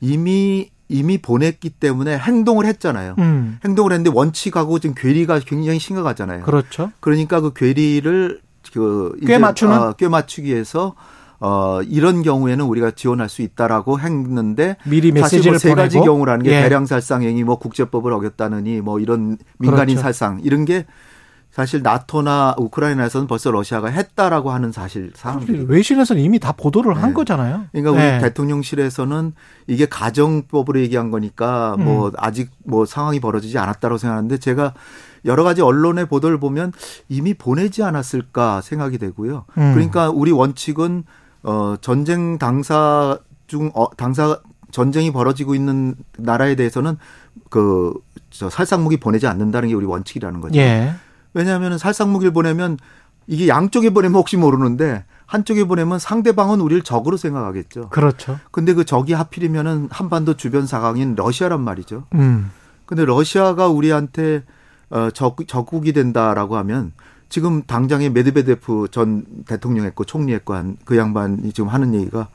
이미 이미 보냈기 때문에 행동을 했잖아요. 음. 행동을 했는데 원칙하고 지금 괴리가 굉장히 심각하잖아요. 그렇죠. 그러니까 그 괴리를 그꽤 맞추는 어, 꽤 맞추기 위해서 어 이런 경우에는 우리가 지원할 수 있다라고 했는데 미리 메시지를 뭐세 가지 경우라는 게 예. 대량 살상행위 뭐 국제법을 어겼다느니 뭐 이런 민간인 그렇죠. 살상 이런 게 사실 나토나 우크라이나에서는 벌써 러시아가 했다라고 하는 사실 사항들이 외신에서는 이미 다 보도를 네. 한 거잖아요. 그러니까 우리 네. 대통령실에서는 이게 가정법으로 얘기한 거니까 뭐 음. 뭐 아직 뭐 상황이 벌어지지 않았다고 생각하는데 제가 여러 가지 언론의 보도를 보면 이미 보내지 않았을까 생각이 되고요. 음. 그러니까 우리 원칙은 어 전쟁 당사 중 어, 당사 전쟁이 벌어지고 있는 나라에 대해서는 그 저 살상무기 보내지 않는다는 게 우리 원칙이라는 거죠. 예. 왜냐하면 살상무기를 보내면 이게 양쪽에 보내면 혹시 모르는데 한쪽에 보내면 상대방은 우리를 적으로 생각하겠죠. 그렇죠. 근데 그 적이 하필이면은 한반도 주변 사강인 러시아란 말이죠. 음. 근데 러시아가 우리한테 어 적, 적국이 된다라고 하면 지금 당장에 메드베데프 전 대통령 했고 총리 했고 한 그 양반이 지금 하는 얘기가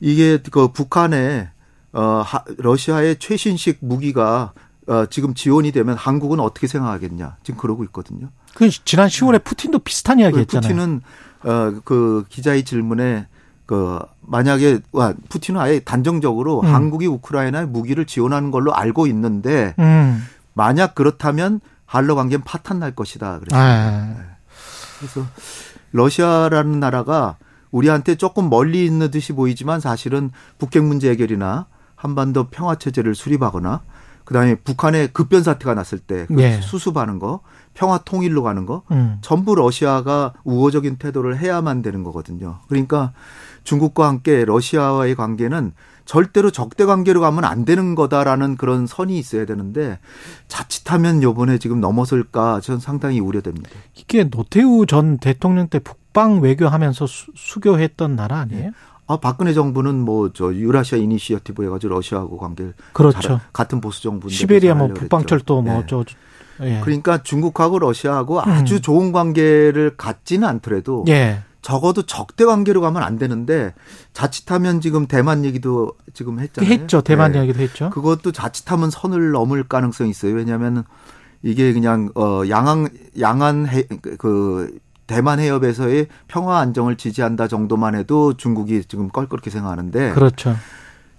이게 그 북한에 어 러시아의 최신식 무기가 어, 지금 지원이 되면 한국은 어떻게 생각하겠냐 지금 그러고 있거든요. 그 지난 10월에 푸틴도 비슷한 이야기 그 했잖아요. 푸틴은 어, 그 기자의 질문에 그 만약에 와 푸틴은 아예 단정적으로 음. 한국이 우크라이나에 무기를 지원하는 걸로 알고 있는데 음. 만약 그렇다면 한러 관계는 파탄 날 것이다. 그랬어요. 아. 그래서 러시아라는 나라가 우리한테 조금 멀리 있는 듯이 보이지만 사실은 북핵 문제 해결이나 한반도 평화 체제를 수립하거나 그다음에 북한의 급변 사태가 났을 때그 예. 수습하는 거, 평화 통일로 가는 거 음. 전부 러시아가 우호적인 태도를 해야만 되는 거거든요. 그러니까 중국과 함께 러시아와의 관계는 절대로 적대 관계로 가면 안 되는 거다라는 그런 선이 있어야 되는데 자칫하면 요번에 지금 넘어설까 저는 상당히 우려됩니다. 이게 노태우 전 대통령 때 북방 외교하면서 수, 교했던 나라 아니에요? 네. 아, 박근혜 정부는 뭐 저 유라시아 initiative 해가지고 러시아하고 관계를 그렇죠. 잘, 같은 보수 정부 시베리아 뭐 북방철도 뭐저 예. 예. 그러니까 중국하고 러시아하고 아주 음. 좋은 관계를 갖지는 않더라도 예. 적어도 적대 관계로 가면 안 되는데 자칫하면 지금 대만 얘기도 지금 했잖아요. 했죠. 대만 네. 얘기도 했죠. 그것도 자칫하면 선을 넘을 가능성이 있어요. 왜냐하면 이게 그냥 어 양안 양안 해, 그 대만 해협에서의 평화 안정을 지지한다 정도만 해도 중국이 지금 껄끄럽게 생각하는데 그렇죠.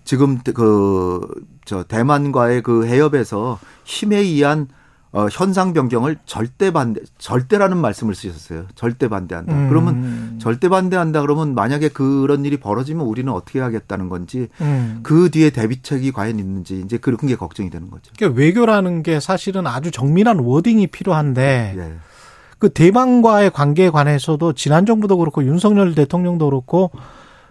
지금 그 저 대만과의 그 해협에서 힘에 의한 어, 현상 변경을 절대 반대, 절대라는 말씀을 쓰셨어요. 절대 반대한다. 음. 그러면 절대 반대한다 그러면 만약에 그런 일이 벌어지면 우리는 어떻게 하겠다는 건지 음. 그 뒤에 대비책이 과연 있는지 이제 그런 게 걱정이 되는 거죠. 그러니까 외교라는 게 사실은 아주 정밀한 워딩이 필요한데 예. 그 대만과의 관계에 관해서도 지난 정부도 그렇고 윤석열 대통령도 그렇고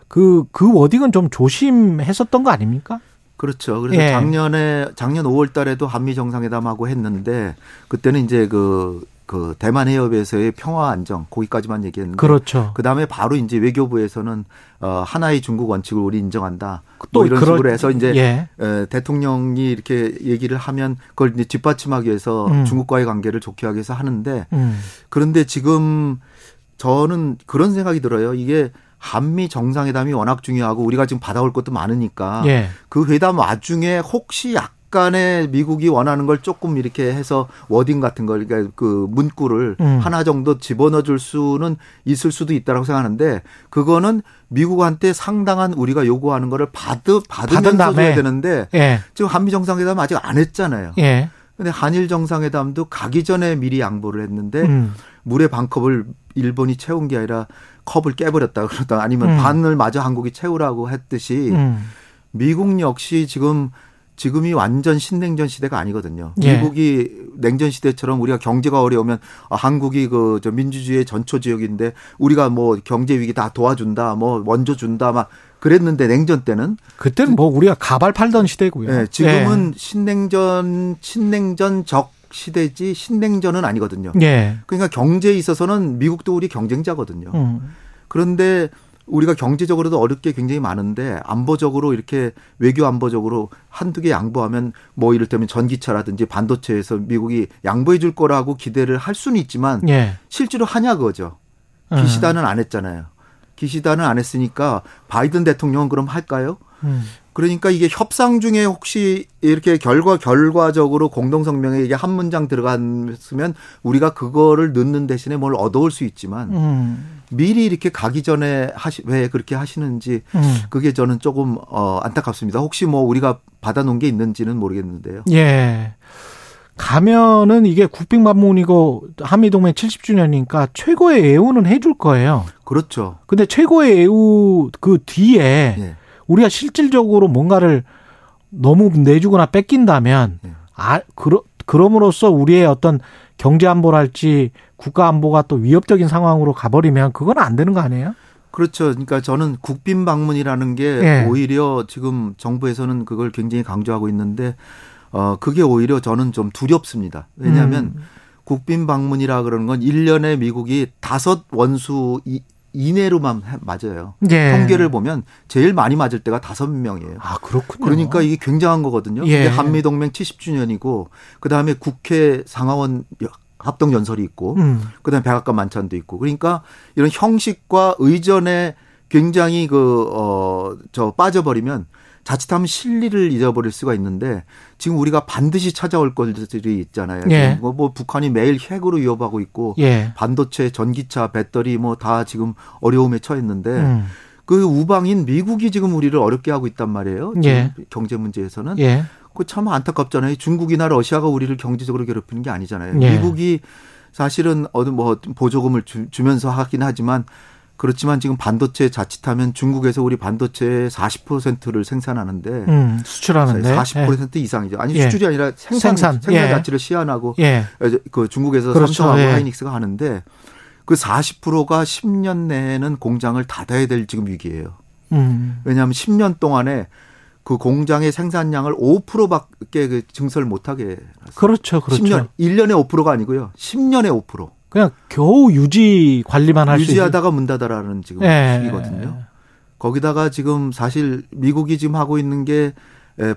그, 그 워딩은 좀 조심했었던 거 아닙니까? 그렇죠. 그래서 예. 작년에, 작년 5월 달에도 한미 정상회담하고 했는데 그때는 이제 그, 그 대만 해협에서의 평화 안정 거기까지만 얘기했는데 그렇죠. 그다음에 바로 이제 외교부에서는 어 하나의 중국 원칙을 우리 인정한다. 또 뭐 이런 그럴, 식으로 해서 이제 예. 에, 대통령이 이렇게 얘기를 하면 그걸 이제 뒷받침하기 위해서 음. 중국과의 관계를 좋게 하기 위해서 하는데 음. 그런데 지금 저는 그런 생각이 들어요. 이게 한미 정상회담이 워낙 중요하고 우리가 지금 받아올 것도 많으니까 예. 그 회담 와중에 혹시 약 약간의 미국이 원하는 걸 조금 이렇게 해서 워딩 같은 걸 그러니까 그 문구를 음. 하나 정도 집어넣어 줄 수는 있을 수도 있다라고 생각하는데 그거는 미국한테 상당한 우리가 요구하는 거를 받으 받으면서 줘야 되는데 예. 지금 한미 정상회담 아직 안 했잖아요. 예. 근데 한일 정상회담도 가기 전에 미리 양보를 했는데 음. 물의 반 컵을 일본이 채운 게 아니라 컵을 깨버렸다 그러다 아니면 음. 반을 마저 한국이 채우라고 했듯이 음. 미국 역시 지금 지금이 완전 신냉전 시대가 아니거든요. 예. 미국이 냉전 시대처럼 우리가 경제가 어려우면 아, 한국이 그 저 민주주의의 전초 지역인데 우리가 뭐 경제 위기 다 도와준다, 뭐 원조 준다 막 그랬는데 냉전 때는 그때는 뭐 우리가 가발 팔던 시대고요. 네, 지금은 예. 신냉전 신냉전적 시대지 신냉전은 아니거든요. 예. 그러니까 경제에 있어서는 미국도 우리 경쟁자거든요. 음. 그런데 우리가 경제적으로도 어렵게 굉장히 많은데 안보적으로 이렇게 외교 안보적으로 한두 개 양보하면 뭐 이를테면 전기차라든지 반도체에서 미국이 양보해 줄 거라고 기대를 할 수는 있지만 예. 실제로 하냐 그거죠. 음. 기시다는 안 했잖아요. 기시다는 안 했으니까 바이든 대통령은 그럼 할까요? 음. 그러니까 이게 협상 중에 혹시 이렇게 결과 결과적으로 공동 성명에 이게 한 문장 들어갔으면 우리가 그거를 넣는 대신에 뭘 얻어올 수 있지만 음. 미리 이렇게 가기 전에 하시 왜 그렇게 하시는지 음. 그게 저는 조금 어 안타깝습니다. 혹시 뭐 우리가 받아 놓은 게 있는지는 모르겠는데요. 예. 가면은 이게 국빈 방문이고 한미 동맹 70주년이니까 최고의 애우는 해줄 거예요. 그렇죠. 근데 최고의 애우 그 뒤에 예. 우리가 실질적으로 뭔가를 너무 내주거나 뺏긴다면 네. 아 그러 그럼으로써 우리의 어떤 경제 안보랄지 국가 안보가 또 위협적인 상황으로 가버리면 그건 안 되는 거 아니에요? 그렇죠. 그러니까 저는 국빈 방문이라는 게 네. 오히려 지금 정부에서는 그걸 굉장히 강조하고 있는데 어 그게 오히려 저는 좀 두렵습니다. 왜냐하면 음. 국빈 방문이라 그러는 건 1년에 미국이 다섯 원수 이내로만 맞아요. 예. 통계를 보면 제일 많이 맞을 때가 다섯 명이에요. 아 그렇군요. 그러니까 이게 굉장한 거거든요. 예. 한미 동맹 70주년이고 그 다음에 국회 상하원 합동 연설이 있고 음. 그다음에 백악관 만찬도 있고 그러니까 이런 형식과 의전에 굉장히 그어저 빠져버리면 자칫하면 실리를 잊어버릴 수가 있는데 지금 우리가 반드시 찾아올 것들이 있잖아요. 예. 뭐, 뭐 북한이 매일 핵으로 위협하고 있고 예. 반도체, 전기차, 배터리 뭐 다 지금 어려움에 처했는데 음. 그 우방인 미국이 지금 우리를 어렵게 하고 있단 말이에요. 예. 경제 문제에서는. 예. 그참 안타깝잖아요. 중국이나 러시아가 우리를 경제적으로 괴롭히는 게 아니잖아요. 예. 미국이 사실은 어느 뭐 보조금을 주, 면서 하긴 하지만 그렇지만 지금 반도체 자칫하면 중국에서 우리 반도체 40%를 생산하는데 음, 수출하는데 40% 예. 이상이죠. 아니 예. 수출이 아니라 생산 생산, 생산 예. 자체를 시안하고 예. 그 중국에서 그렇죠. 삼성하고 예. 하이닉스가 하는데 그 40%가 10년 내에는 공장을 닫아야 될 지금 위기예요. 음. 왜냐하면 10년 동안에 그 공장의 생산량을 5%밖에 그 증설 못하게. 그렇죠, 그렇죠. 10년, 1년에 5%가 아니고요. 10년에 5%. 그냥 겨우 유지 관리만 할 수 있는. 유지하다가 문 닫아라는 지금 예. 시기거든요. 거기다가 지금 사실 미국이 지금 하고 있는 게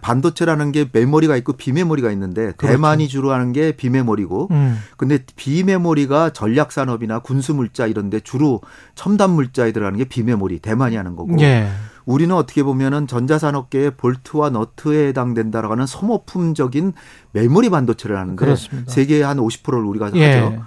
반도체라는 게 메모리가 있고 비메모리가 있는데 그렇죠. 대만이 주로 하는 게 비메모리고 음. 근데 비메모리가 전략 산업이나 군수 물자 이런 데 주로 첨단 물자에 들어가는 게 비메모리 대만이 하는 거고 예. 우리는 어떻게 보면은 전자산업계의 볼트와 너트에 해당된다라고 하는 소모품적인 메모리 반도체를 하는데 그렇습니다. 세계의 한 50%를 우리가 예. 하죠.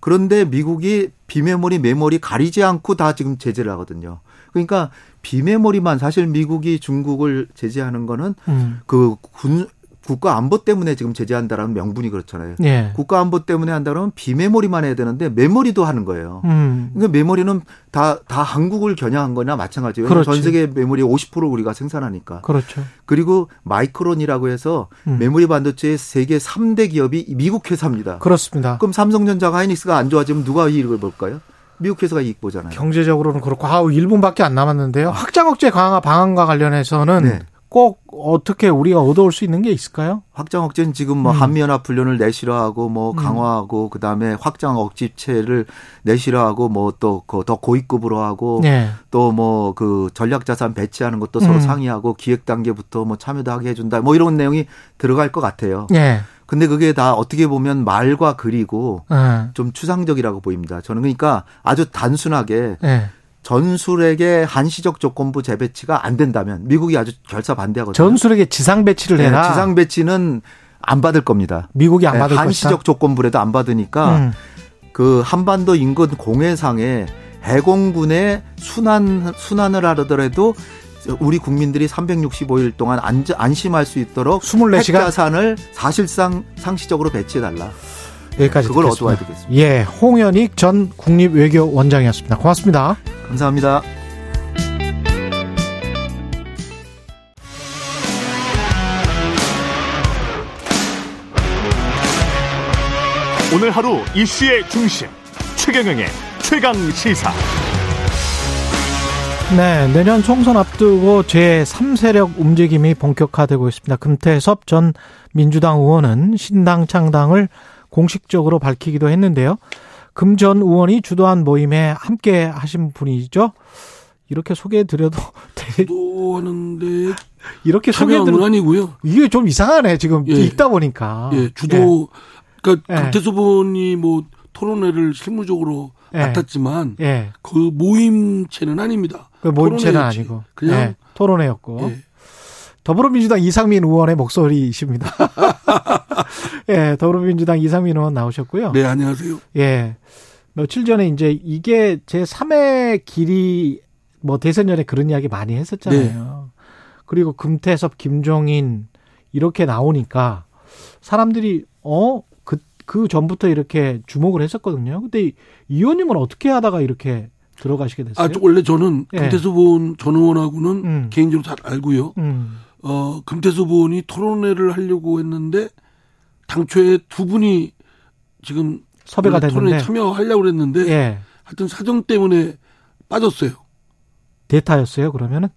그런데 미국이 비메모리, 메모리 가리지 않고 다 지금 제재를 하거든요. 그러니까 비메모리만 사실 미국이 중국을 제재하는 거는 음. 그군 국가 안보 때문에 지금 제재한다라는 명분이 그렇잖아요. 예. 국가 안보 때문에 한다 그러면 비메모리만 해야 되는데 메모리도 하는 거예요. 음. 그러니까 메모리는 다, 다 한국을 겨냥한 거나 마찬가지예요. 그렇지. 전 세계 메모리 50% 우리가 생산하니까. 그렇죠. 그리고 마이크론이라고 해서 음. 메모리 반도체의 세계 3대 기업이 미국 회사입니다. 그렇습니다. 그럼 삼성전자가 하이닉스가 안 좋아지면 누가 이익을 볼까요? 미국 회사가 이익 보잖아요. 경제적으로는 그렇고 아 1분밖에 안 남았는데요. 확장 억제 강화 방안과 관련해서는 네. 꼭 어떻게 우리가 얻어올 수 있는 게 있을까요? 확장 억제는 지금 뭐 음. 한미연합 훈련을 내실화하고 뭐 음. 강화하고 음. 그다음에 확장 억지체를 내실화하고 뭐 또 더 고위급으로 하고 네. 또뭐 그 전략 자산 배치하는 것도 서로 음. 상의하고 기획 단계부터 뭐 참여도 하게 해준다 뭐 이런 내용이 들어갈 것 같아요. 네. 근데 그게 다 어떻게 보면 말과 글이고 네. 좀 추상적이라고 보입니다. 저는 그러니까 아주 단순하게 네. 전술에게 한시적 조건부 재배치가 안 된다면 미국이 아주 결사 반대하거든요. 전술에게 지상 배치를 해라. 네, 지상 배치는 안 받을 겁니다. 미국이 안 네, 받을 한시적 것이다? 조건부라도 안 받으니까 음. 그 한반도 인근 공해상에 해공군의 순환 순환을 하더라도 우리 국민들이 365일 동안 안, 안심할 수 있도록 24시간 핵자산을 사실상 상시적으로 배치해 달라. 여기까지 그걸 듣겠습니다. 얻어야 되겠습니다. 예, 홍현익 전 국립외교원장이었습니다. 고맙습니다. 감사합니다. 오늘 하루 이슈의 중심 최경영의 최강 시사. 네, 내년 총선 앞두고 제3세력 움직임이 본격화되고 있습니다. 금태섭 전 민주당 의원은 신당 창당을 공식적으로 밝히기도 했는데요. 금 전 의원이 주도한 모임에 함께 하신 분이죠. 이렇게 소개해 드려도 주도하는데 이렇게 소개해 드려 아니고요. 이게 좀 이상하네 지금 예. 읽다 보니까. 예, 주도 예. 그러니까 예. 금태섭 의원이 뭐 토론회를 실무적으로 예. 맡았지만 예. 그 모임체는 아닙니다. 그 모임체는 아니고 그냥 예. 토론회였고. 예. 더불어민주당 이상민 의원의 목소리이십니다. 예, 더불어민주당 이상민 의원 나오셨고요. 네, 안녕하세요. 예. 며칠 전에 이제 이게 제 3회 길이 뭐 대선 전에 그런 이야기 많이 했었잖아요. 네. 그리고 금태섭, 김종인 이렇게 나오니까 사람들이 어? 그, 그 전부터 이렇게 주목을 했었거든요. 근데 이 의원님은 어떻게 하다가 이렇게 들어가시게 됐어요? 아, 원래 저는 예. 금태섭 의원 전 의원하고는 음. 개인적으로 잘 알고요. 음. 어, 금태섭 의원이 토론회를 하려고 했는데 당초에 두 분이 지금 섭외가 됐는데 토론에 참여하려고 그랬는데 예. 하여튼 사정 때문에 빠졌어요. 대타였어요, 그러면은?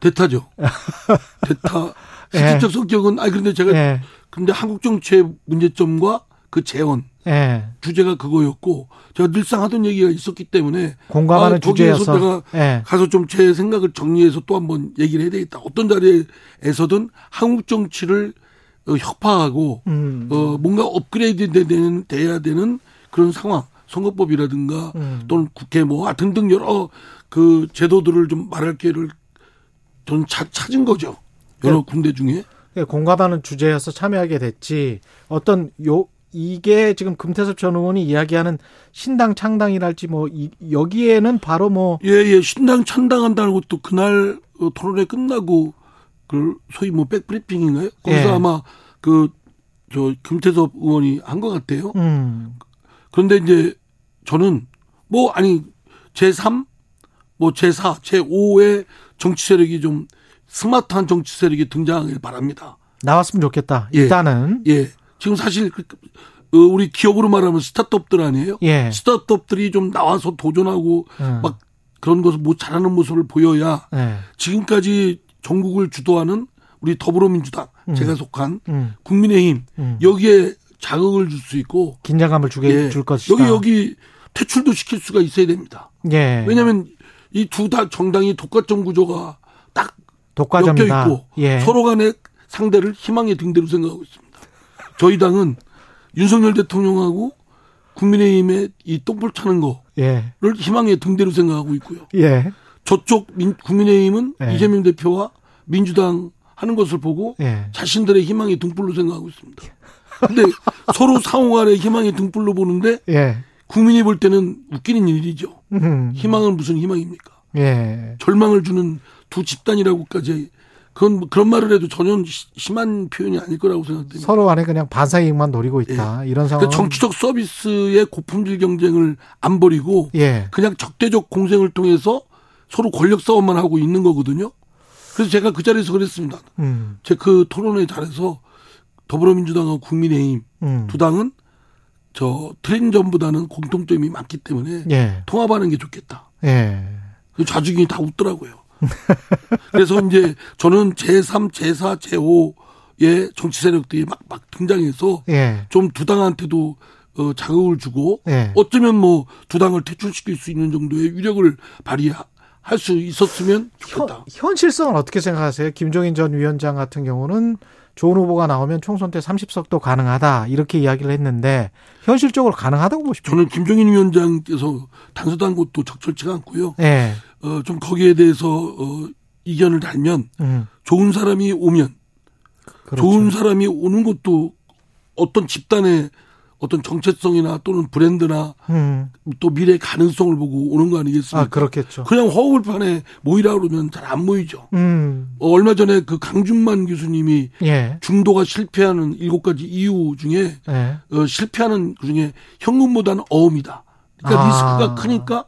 대타죠. 대타. 실질적 예. 성격은 아니 그런데 제가 예. 근데 한국 정치의 문제점과 그 재원 예. 주제가 그거였고 제가 늘상 하던 얘기가 있었기 때문에 공감하는 아, 주제여서 내가 예. 가서 좀 제 생각을 정리해서 또 한번 얘기를 해야 되겠다. 어떤 자리에서든 한국 정치를 어, 협파하고 음. 어 뭔가 업그레이드 되는 돼야 되는 그런 상황 선거법이라든가 음. 또는 국회 뭐 등등 여러 그 제도들을 좀 말할 기회를 전 찾은 거죠 여러 네. 군데 중에 네, 공감하는 주제여서 참여하게 됐지 어떤 요 이게 지금 금태섭 전 의원이 이야기하는 신당 창당이랄지 뭐 이, 여기에는 바로 뭐 예예 예. 신당 창당한다는 것도 그날 어, 토론회 끝나고 그 소위 뭐 백브리핑인가요? 거기서 예. 아마 그 저 금태섭 의원이 한 것 같아요. 음. 그런데 이제 저는 뭐 아니 제3 뭐 제4, 제5의 정치 세력이 좀 스마트한 정치 세력이 등장하길 바랍니다. 나왔으면 좋겠다. 예. 일단은 예. 지금 사실 그, 어, 우리 기업으로 말하면 스타트업들 아니에요? 예. 스타트업들이 좀 나와서 도전하고 음. 막 그런 것을 못 잘하는 모습을 보여야 예. 지금까지 전국을 주도하는 우리 더불어민주당 음. 제가 속한 음. 국민의힘 음. 여기에 자극을 줄 수 있고 긴장감을 주게 예. 줄 것이다. 여기 여기 퇴출도 시킬 수가 있어야 됩니다. 예. 왜냐하면 이 두 다 정당이 독과점 구조가 딱 독과점이다. 엮여 있고 예. 서로 간의 상대를 희망의 등대로 생각하고 있습니다. 저희 당은 윤석열 대통령하고 국민의힘의 이 똥볼 차는 거를 예. 희망의 등대로 생각하고 있고요. 예. 저쪽 민, 국민의힘은 예. 이재명 대표와 민주당 하는 것을 보고 예. 자신들의 희망의 등불로 생각하고 있습니다. 근데 서로 상호 간의 희망의 등불로 보는데 예. 국민이 볼 때는 웃기는 일이죠. 음. 희망은 무슨 희망입니까? 예. 절망을 주는 두 집단이라고까지 그건 그런 말을 해도 전혀 심한 표현이 아닐 거라고 생각됩니다. 서로 간에 그냥 반사 이익만 노리고 있다. 예. 이런 상황. 그 정치적 서비스의 고품질 경쟁을 안 버리고 예. 그냥 적대적 공생을 통해서 서로 권력 싸움만 하고 있는 거거든요. 그래서 제가 그 자리에서 그랬습니다. 음. 제그 토론회 자리에서 더불어민주당과 국민의힘 음. 두 당은 저 트렌전보다는 공통점이 많기 때문에 예. 통합하는 게 좋겠다. 예. 그 좌중이 다 웃더라고요. 그래서 이제 저는 제3, 제4, 제5의 정치 세력들이 막, 막 등장해서 예. 좀두 당한테도 어, 자극을 주고 예. 어쩌면 뭐 두 당을 퇴출시킬 수 있는 정도의 위력을 발휘할 수 있었으면 좋겠다. 현, 실성은 어떻게 생각하세요? 김종인 전 위원장 같은 경우는 좋은 후보가 나오면 총선 때 30석도 가능하다 이렇게 이야기를 했는데 현실적으로 가능하다고 보십니까? 저는 김종인 위원장께서 단서단 것도 적절치가 않고요. 네. 어, 좀 거기에 대해서 어, 이견을 달면 음. 좋은 사람이 오면 그렇죠. 좋은 사람이 오는 것도 어떤 집단의 어떤 정체성이나 또는 브랜드나 음. 또 미래 가능성을 보고 오는 거 아니겠습니까? 아, 그렇겠죠. 그냥 허울판에 모이라 그러면 잘 안 모이죠. 음. 어, 얼마 전에 그 강준만 교수님이 예. 중도가 실패하는 일곱 가지 이유 중에 예. 어, 실패하는 그 중에 현금보다는 어음이다. 그러니까 아. 리스크가 크니까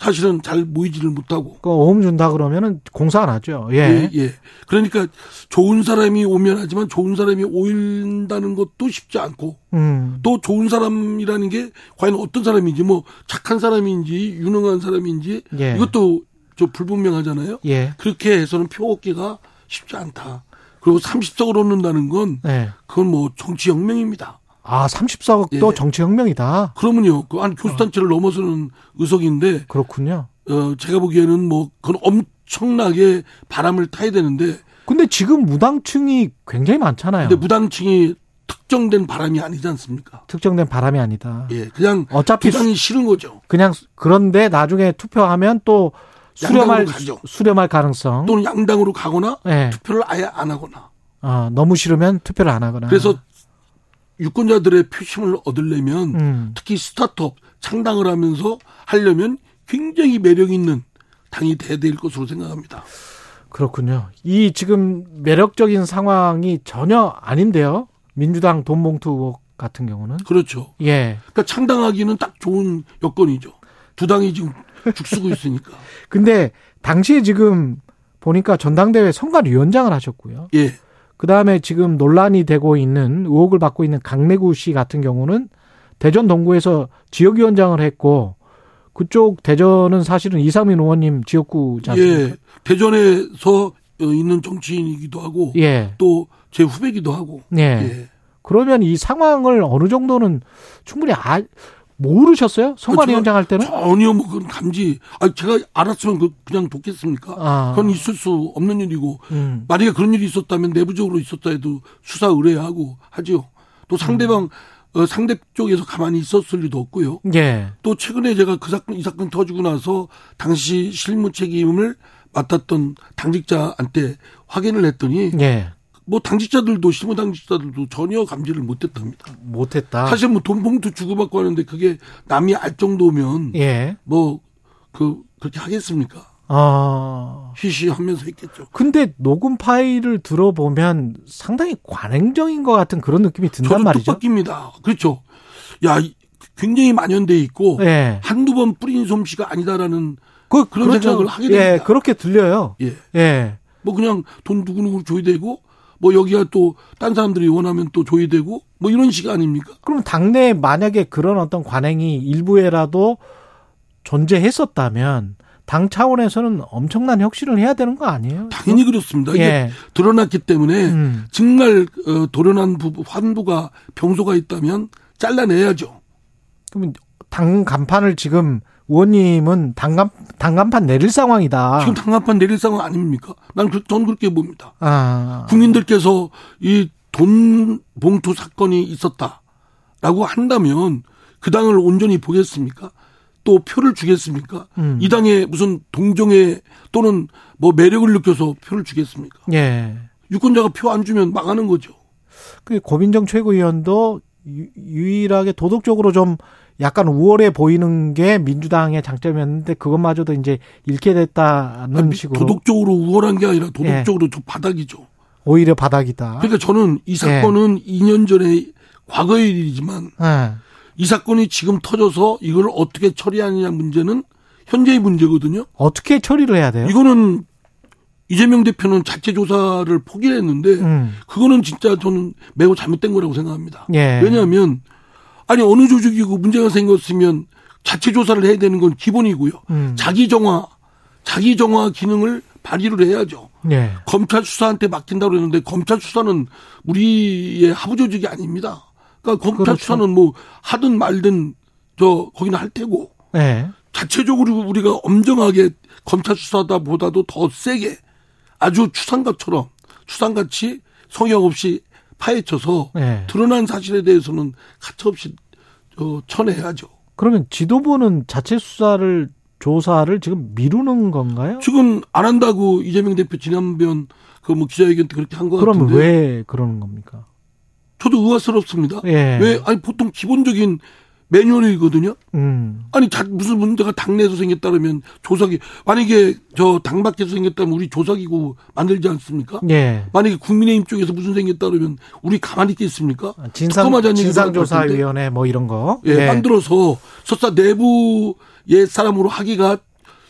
사실은 잘 모이지를 못하고. 그 오음 준다 그러면은 공사 안 하죠. 예. 예, 예. 그러니까 좋은 사람이 오면 하지만 좋은 사람이 오인다는 것도 쉽지 않고 음. 또 좋은 사람이라는 게 과연 어떤 사람인지 뭐 착한 사람인지 유능한 사람인지 예. 이것도 좀 불분명하잖아요. 예. 그렇게 해서는 표 얻기가 쉽지 않다. 그리고 30석을 얻는다는 건 예. 그건 뭐 정치 혁명입니다. 아, 34억도 예. 정치혁명이다. 그러면요. 그 한 교수단체를 어. 넘어서는 의석인데. 그렇군요. 어, 제가 보기에는 뭐, 그건 엄청나게 바람을 타야 되는데. 근데 지금 무당층이 굉장히 많잖아요. 근데 무당층이 특정된 바람이 아니지 않습니까? 특정된 바람이 아니다. 예, 그냥 어차피 부당이 싫은 거죠. 그냥 그런데 나중에 투표하면 또 수렴할 수렴할 가능성 또는 양당으로 가거나 예. 투표를 아예 안 하거나. 아, 너무 싫으면 투표를 안 하거나. 그래서 유권자들의 표심을 얻으려면 음. 특히 스타트업 창당을 하면서 하려면 굉장히 매력 있는 당이 돼야 될 것으로 생각합니다. 그렇군요. 이 지금 매력적인 상황이 전혀 아닌데요. 민주당 돈봉투 같은 경우는 그렇죠. 예. 그러니까 창당하기는 딱 좋은 여건이죠. 두 당이 지금 죽쓰고 있으니까. 근데 당시에 지금 보니까 전당대회 선관위원장을 하셨고요. 예. 그 다음에 지금 논란이 되고 있는 의혹을 받고 있는 강내구 씨 같은 경우는 대전 동구에서 지역위원장을 했고 그쪽 대전은 사실은 이상민 의원님 않습니까? 예. 대전에서 있는 정치인이기도 하고 예. 또 제 후배기도 하고. 예. 예. 그러면 이 상황을 어느 정도는 충분히 아, 모르셨어요? 선관위원장 할 때는? 전혀 뭐 그런 감지. 아 제가 알았으면 그 그냥 돕겠습니까? 아. 그건 있을 수 없는 일이고 음. 만약에 그런 일이 있었다면 내부적으로 있었다 해도 수사 의뢰하고 하지요. 또 상대방 음. 어, 상대 쪽에서 가만히 있었을 리도 없고요. 예. 또 최근에 제가 그 사건 이 사건 터지고 나서 당시 실무 책임을 맡았던 당직자한테 확인을 했더니 예. 뭐 당직자들도 실무 당직자들도 전혀 감지를 못했답니다. 못했다. 사실 뭐 돈 봉투 주고받고 하는데 그게 남이 알 정도면 예. 뭐그 그렇게 하겠습니까? 아. 쉬쉬하면서 했겠죠. 근데 녹음 파일을 들어보면 상당히 관행적인 것 같은 그런 느낌이 든단 말이죠. 뜻밖입니다. 그렇죠. 야, 굉장히 만연돼 있고 예. 한두 번 뿌린 솜씨가 아니다라는 그, 그런 그렇죠. 생각을 하게 됩니다. 예, 그렇게 들려요. 예. 예. 뭐 그냥 돈 누구누구 줘야 되고 뭐 여기가 또 딴 사람들이 원하면 또 줘야 되고 뭐 이런 식 아닙니까? 그럼 당내에 만약에 그런 어떤 관행이 일부에라도 존재했었다면 당 차원에서는 엄청난 혁신을 해야 되는 거 아니에요? 당연히 그렇습니다. 이게 예. 드러났기 때문에 음. 정말 어, 도련한 부부 환부가 병소가 있다면 잘라내야죠. 그러면 당 간판을 지금 의원님은 당간 당간판 내릴 상황이다. 지금 당간판 내릴 상황 아닙니까? 난 그, 전 그렇게 봅니다. 아. 국민들께서 이 돈 봉투 사건이 있었다라고 한다면 그 당을 온전히 보겠습니까? 또 표를 주겠습니까? 음. 이 당에 무슨 동정에 또는 뭐 매력을 느껴서 표를 주겠습니까? 예. 유권자가 표 안 주면 망하는 거죠. 그 고민정 최고위원도 유일하게 도덕적으로 좀 약간 우월해 보이는 게 민주당의 장점이었는데 그것마저도 이제 잃게 됐다는 아니, 식으로 도덕적으로 우월한 게 아니라 도덕적으로 예. 좀 바닥이죠. 오히려 바닥이다. 그러니까 저는 이 사건은 예. 2년 전에 과거의 일이지만 예. 이 사건이 지금 터져서 이걸 어떻게 처리하느냐 문제는 현재의 문제거든요. 어떻게 처리를 해야 돼요? 이거는 이재명 대표는 자체 조사를 포기했는데 음. 그거는 진짜 저는 매우 잘못된 거라고 생각합니다. 예. 왜냐하면 아니 어느 조직이고 문제가 생겼으면 자체 조사를 해야 되는 건 기본이고요. 음. 자기 정화, 자기 정화 기능을 발휘를 해야죠. 예. 검찰 수사한테 맡긴다고 그랬는데 검찰 수사는 우리의 하부 조직이 아닙니다. 그러니까 검찰 그렇죠. 수사는 뭐 하든 말든 저 거기는 할 테고 예. 자체적으로 우리가 엄정하게 검찰 수사다 보다도 더 세게 아주 추상같처럼 추상같이 성역 없이 파헤쳐서 네. 드러난 사실에 대해서는 가차없이 어, 쳐내야죠. 그러면 지도부는 자체 수사를 조사를 지금 미루는 건가요? 지금 안 한다고 이재명 대표 지난번 그 뭐 기자회견 때 그렇게 한것 같은데. 그러면 왜 그러는 겁니까? 저도 의아스럽습니다. 예. 왜 아니 보통 기본적인 매뉴얼이거든요. 음. 아니 자, 무슨 문제가 당내에서 생겼다 그러면 조사기 만약에 저 당 밖에서 생겼다면 우리 조사기구 만들지 않습니까? 예. 만약에 국민의힘 쪽에서 무슨 생겼다 그러면 우리 가만히 있겠습니까? 아, 진상 진상조사위원회 뭐 이런 거 예, 예. 만들어서 설사 내부 옛 사람으로 하기가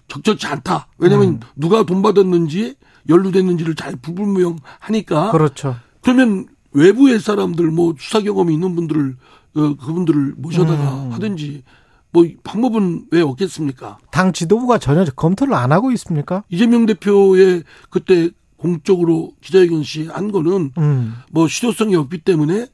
적절치 않다. 왜냐하면 음. 누가 돈 받았는지 연루됐는지를 잘 불분명하니까. 그렇죠. 그러면 외부의 사람들 뭐 수사 경험이 있는 분들을 어, 그분들을 모셔다가 음. 하든지 뭐 방법은 왜 없겠습니까? 당 지도부가 전혀 검토를 안 하고 있습니까? 이재명 대표의 그때 공적으로 기자회견 시한 거는 음. 뭐 실효성이 없기 때문에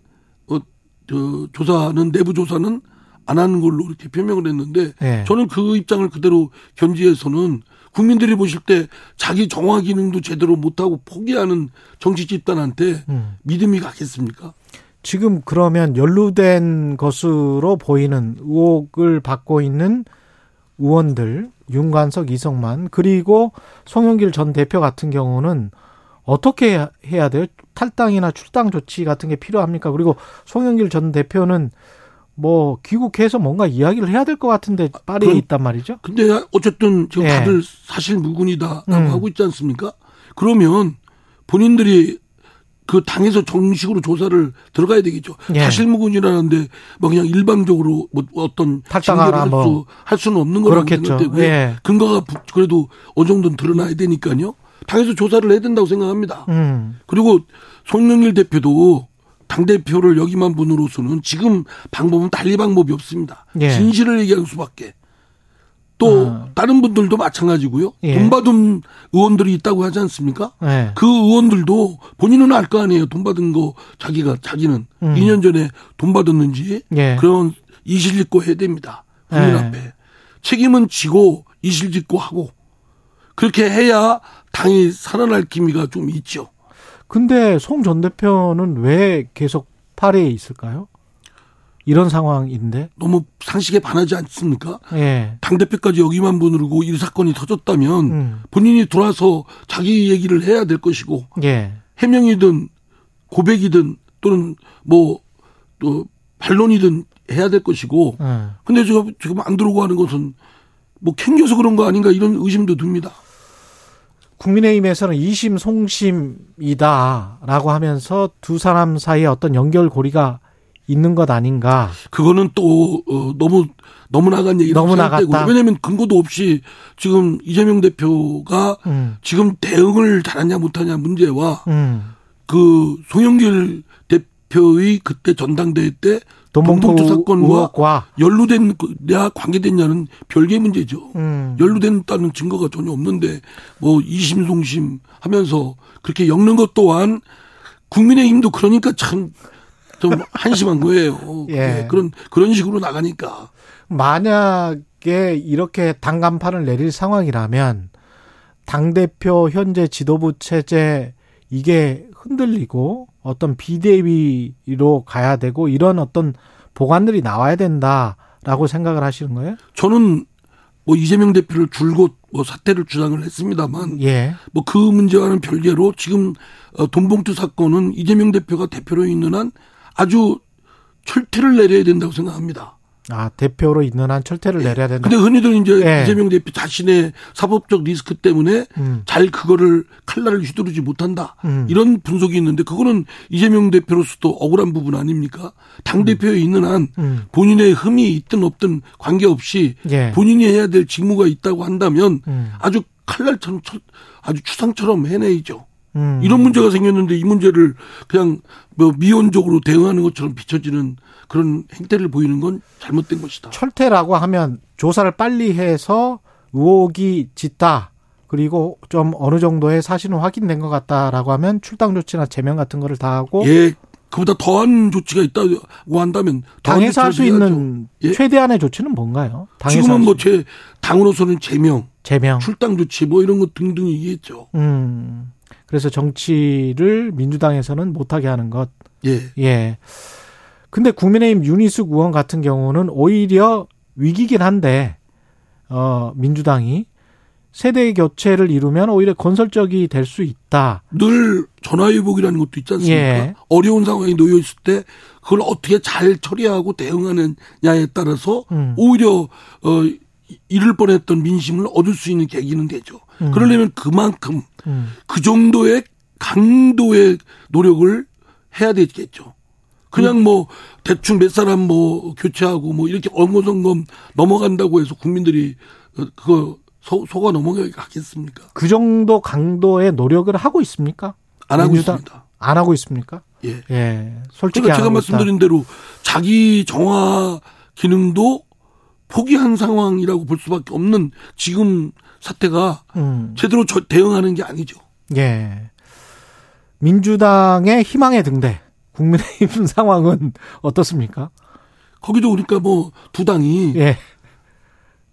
어, 그 조사는 내부 조사는 안 하는 걸로 이렇게 표명을 했는데 네. 저는 그 입장을 그대로 견지해서는 국민들이 보실 때 자기 정화 기능도 제대로 못하고 포기하는 정치 집단한테 음. 믿음이 가겠습니까? 지금 그러면 연루된 것으로 보이는 의혹을 받고 있는 의원들 윤관석, 이성만 그리고 송영길 전 대표 같은 경우는 어떻게 해야 돼요? 탈당이나 출당 조치 같은 게 필요합니까? 그리고 송영길 전 대표는 뭐 귀국해서 뭔가 이야기를 해야 될 것 같은데 파리에 그, 있단 말이죠. 근데 어쨌든 지금 예. 다들 사실 무근이다라고 음. 하고 있지 않습니까? 그러면 본인들이 그 당에서 정식으로 조사를 들어가야 되겠죠. 예. 사실무근이라는데 뭐 그냥 일방적으로 뭐 어떤 징계를 할, 뭐. 할 수는 없는 거라고 생각되고요. 예. 근거가 그래도 어느 정도는 드러나야 되니까요. 당에서 조사를 해야 된다고 생각합니다. 음. 그리고 송영길 대표도 당 대표를 여기만 분으로서는 지금 방법은 달리 방법이 없습니다. 예. 진실을 얘기하는 수밖에. 또 어. 다른 분들도 마찬가지고요. 예. 돈 받은 의원들이 있다고 하지 않습니까? 예. 그 의원들도 본인은 알 거 아니에요. 돈 받은 거 자기가 자기는 음. 2년 전에 돈 받았는지 예. 그런 이실직고 해야 됩니다. 국민 예. 앞에 책임은 지고 이실직고 하고 그렇게 해야 당이 살아날 기미가 좀 있죠. 근데 송 전 대표는 왜 계속 파리에 있을까요? 이런 상황인데 너무 상식에 반하지 않습니까? 예. 당 대표까지 여기만 보느르고 이 사건이 터졌다면 음. 본인이 돌아서 자기 얘기를 해야 될 것이고 예. 해명이든 고백이든 또는 뭐또 반론이든 해야 될 것이고 네. 근데 지금 지금 안 들어오고 하는 것은 뭐 캥겨서 그런 거 아닌가 이런 의심도 듭니다. 국민의힘에서는 이심 송심이다라고 하면서 두 사람 사이에 어떤 연결고리가 있는 것 아닌가? 그거는 또 어, 너무 너무 나간 얘기 너무 나갔다. 왜냐하면 근거도 없이 지금 이재명 대표가 음. 지금 대응을 잘하냐 못하냐 문제와 음. 그 송영길 대표의 그때 전당대회 때 돈봉투 사건과 연루된 냐 관계됐냐는 별개의 문제죠. 음. 연루된다는 증거가 전혀 없는데 뭐 이심송심 하면서 그렇게 엮는 것 또한 국민의힘도 그러니까 참 좀 한심한 거예요. 예. 네, 그런 그런 식으로 나가니까 만약에 이렇게 당 간판을 내릴 상황이라면 당 대표 현재 지도부 체제 이게 흔들리고 어떤 비대위로 가야 되고 이런 어떤 보관들이 나와야 된다라고 생각을 하시는 거예요? 저는 뭐 이재명 대표를 줄곧 뭐 사퇴를 주장을 했습니다만 예. 뭐 그 문제와는 별개로 지금 어, 돈봉투 사건은 이재명 대표가 대표로 있는 한 아주 철퇴를 내려야 된다고 생각합니다. 아, 대표로 있는 한 철퇴를 예. 내려야 된다. 근데 흔히들 이제 예. 이재명 대표 자신의 사법적 리스크 때문에 음. 잘 그거를 칼날을 휘두르지 못한다. 음. 이런 분석이 있는데 그거는 이재명 대표로서도 억울한 부분 아닙니까? 당 대표에 음. 있는 한 음. 본인의 흠이 있든 없든 관계없이 예. 본인이 해야 될 직무가 있다고 한다면 음. 아주 칼날처럼 아주 추상처럼 해내야죠. 음. 이런 문제가 생겼는데 이 문제를 그냥 뭐 미온적으로 대응하는 것처럼 비춰지는 그런 행태를 보이는 건 잘못된 것이다. 철퇴라고 하면 조사를 빨리 해서 의혹이 짙다. 그리고 좀 어느 정도의 사실은 확인된 것 같다라고 하면 출당 조치나 제명 같은 거를 다 하고 예. 그보다 더한 조치가 있다고 한다면 당에서 할 수 있는 예? 최대한의 조치는 뭔가요? 지금은 뭐 제 당으로서는 제명, 제명, 출당 조치 뭐 이런 것 등등 얘기했죠. 음. 그래서 정치를 민주당에서는 못하게 하는 것. 예. 예. 근데 국민의힘 윤희숙 의원 같은 경우는 오히려 위기긴 한데, 어, 민주당이 세대 교체를 이루면 오히려 건설적이 될 수 있다. 늘 전화위복이라는 것도 있지 않습니까? 예. 어려운 상황에 놓여 있을 때 그걸 어떻게 잘 처리하고 대응하느냐에 따라서 음. 오히려 어 잃을 뻔했던 민심을 얻을 수 있는 계기는 되죠. 음. 그러려면 그만큼 음. 그 정도의 강도의 노력을 해야 되겠죠. 그냥 뭐 대충 몇 사람 뭐 교체하고 뭐 이렇게 엉거성검 넘어간다고 해서 국민들이 그거 소, 속아 넘어가겠습니까? 그 정도 강도의 노력을 하고 있습니까? 안 하고 있습니다. 안 하고 있습니까? 예. 예. 솔직히 그러니까 제가 말씀드린 대로 자기 정화 기능도 포기한 상황이라고 볼 수밖에 없는 지금 사태가 음. 제대로 대응하는 게 아니죠. 예. 민주당의 희망의 등대, 국민의힘 상황은 어떻습니까? 거기도 그러니까 뭐 두 당이 예.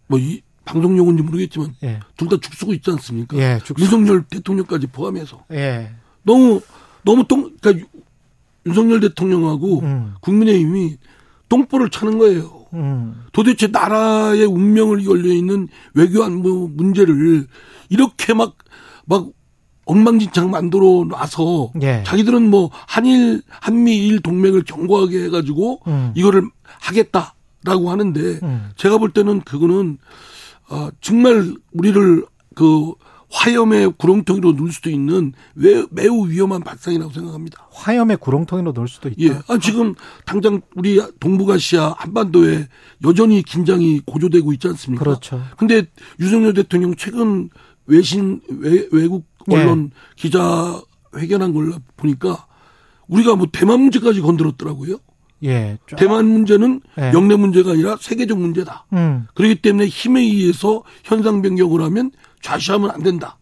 뭐이 방송 용어인지 모르겠지만 예. 둘다 죽쓰고 있지 않습니까? 예, 윤석열 대통령까지 포함해서 예. 너무 너무 똥 그러니까 윤석열 대통령하고 음. 국민의힘이 똥볼을 차는 거예요. 음. 도대체 나라의 운명을 걸려 있는 외교 안보 문제를 이렇게 막, 막 엉망진창 만들어 놔서 예. 자기들은 뭐 한일, 한미일 동맹을 견고하게 해가지고 음. 이거를 하겠다라고 하는데 음. 제가 볼 때는 그거는 어, 정말 우리를 그 화염의 구렁텅이로 넣을 수도 있는 매, 매우 위험한 발상이라고 생각합니다. 화염의 구렁텅이로 넣을 수도 있다. 예. 아, 지금 당장 우리 동북아시아 한반도에 여전히 긴장이 고조되고 있지 않습니까? 그렇죠. 근데 유석열 대통령 최근 외신 외, 외국 예. 언론 예. 기자 회견한 걸 보니까 우리가 뭐 대만 문제까지 건드렸더라고요. 예. 대만 문제는 예. 영내 문제가 아니라 세계적 문제다. 음. 그렇기 때문에 힘에 의해서 현상 변경을 하면 좌시하면 안 된다.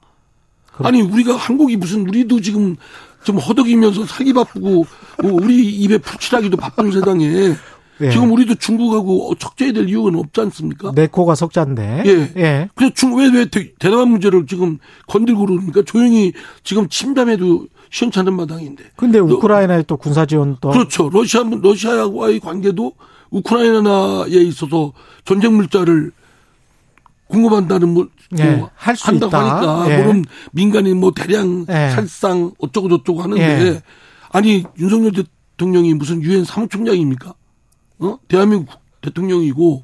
그렇 아니 우리가 한국이 무슨 우리도 지금 좀 허덕이면서 살기 바쁘고 뭐 우리 입에 풀칠하기도 바쁜 세상에 예. 지금 우리도 중국하고 척져야 될 이유는 없지 않습니까? 내 코가 석자인데. 예. 예. 그래서 중, 왜, 왜 대단한 문제를 지금 건들고 그러니까 조용히 지금 침담해도 시원찮은 마당인데. 근데 우크라이나에 또 군사 지원 또. 그렇죠. 러시아, 러시아와의 관계도 우크라이나에 있어서 전쟁 물자를 궁금한다는 뭐, 예, 뭐 할수 한다고 있다. 하니까 예. 물론 민간인 뭐 대량 예. 살상 어쩌고 저쩌고 하는데 예. 아니 윤석열 대통령이 무슨 유엔 사무총장입니까? 어? 대한민국 대통령이고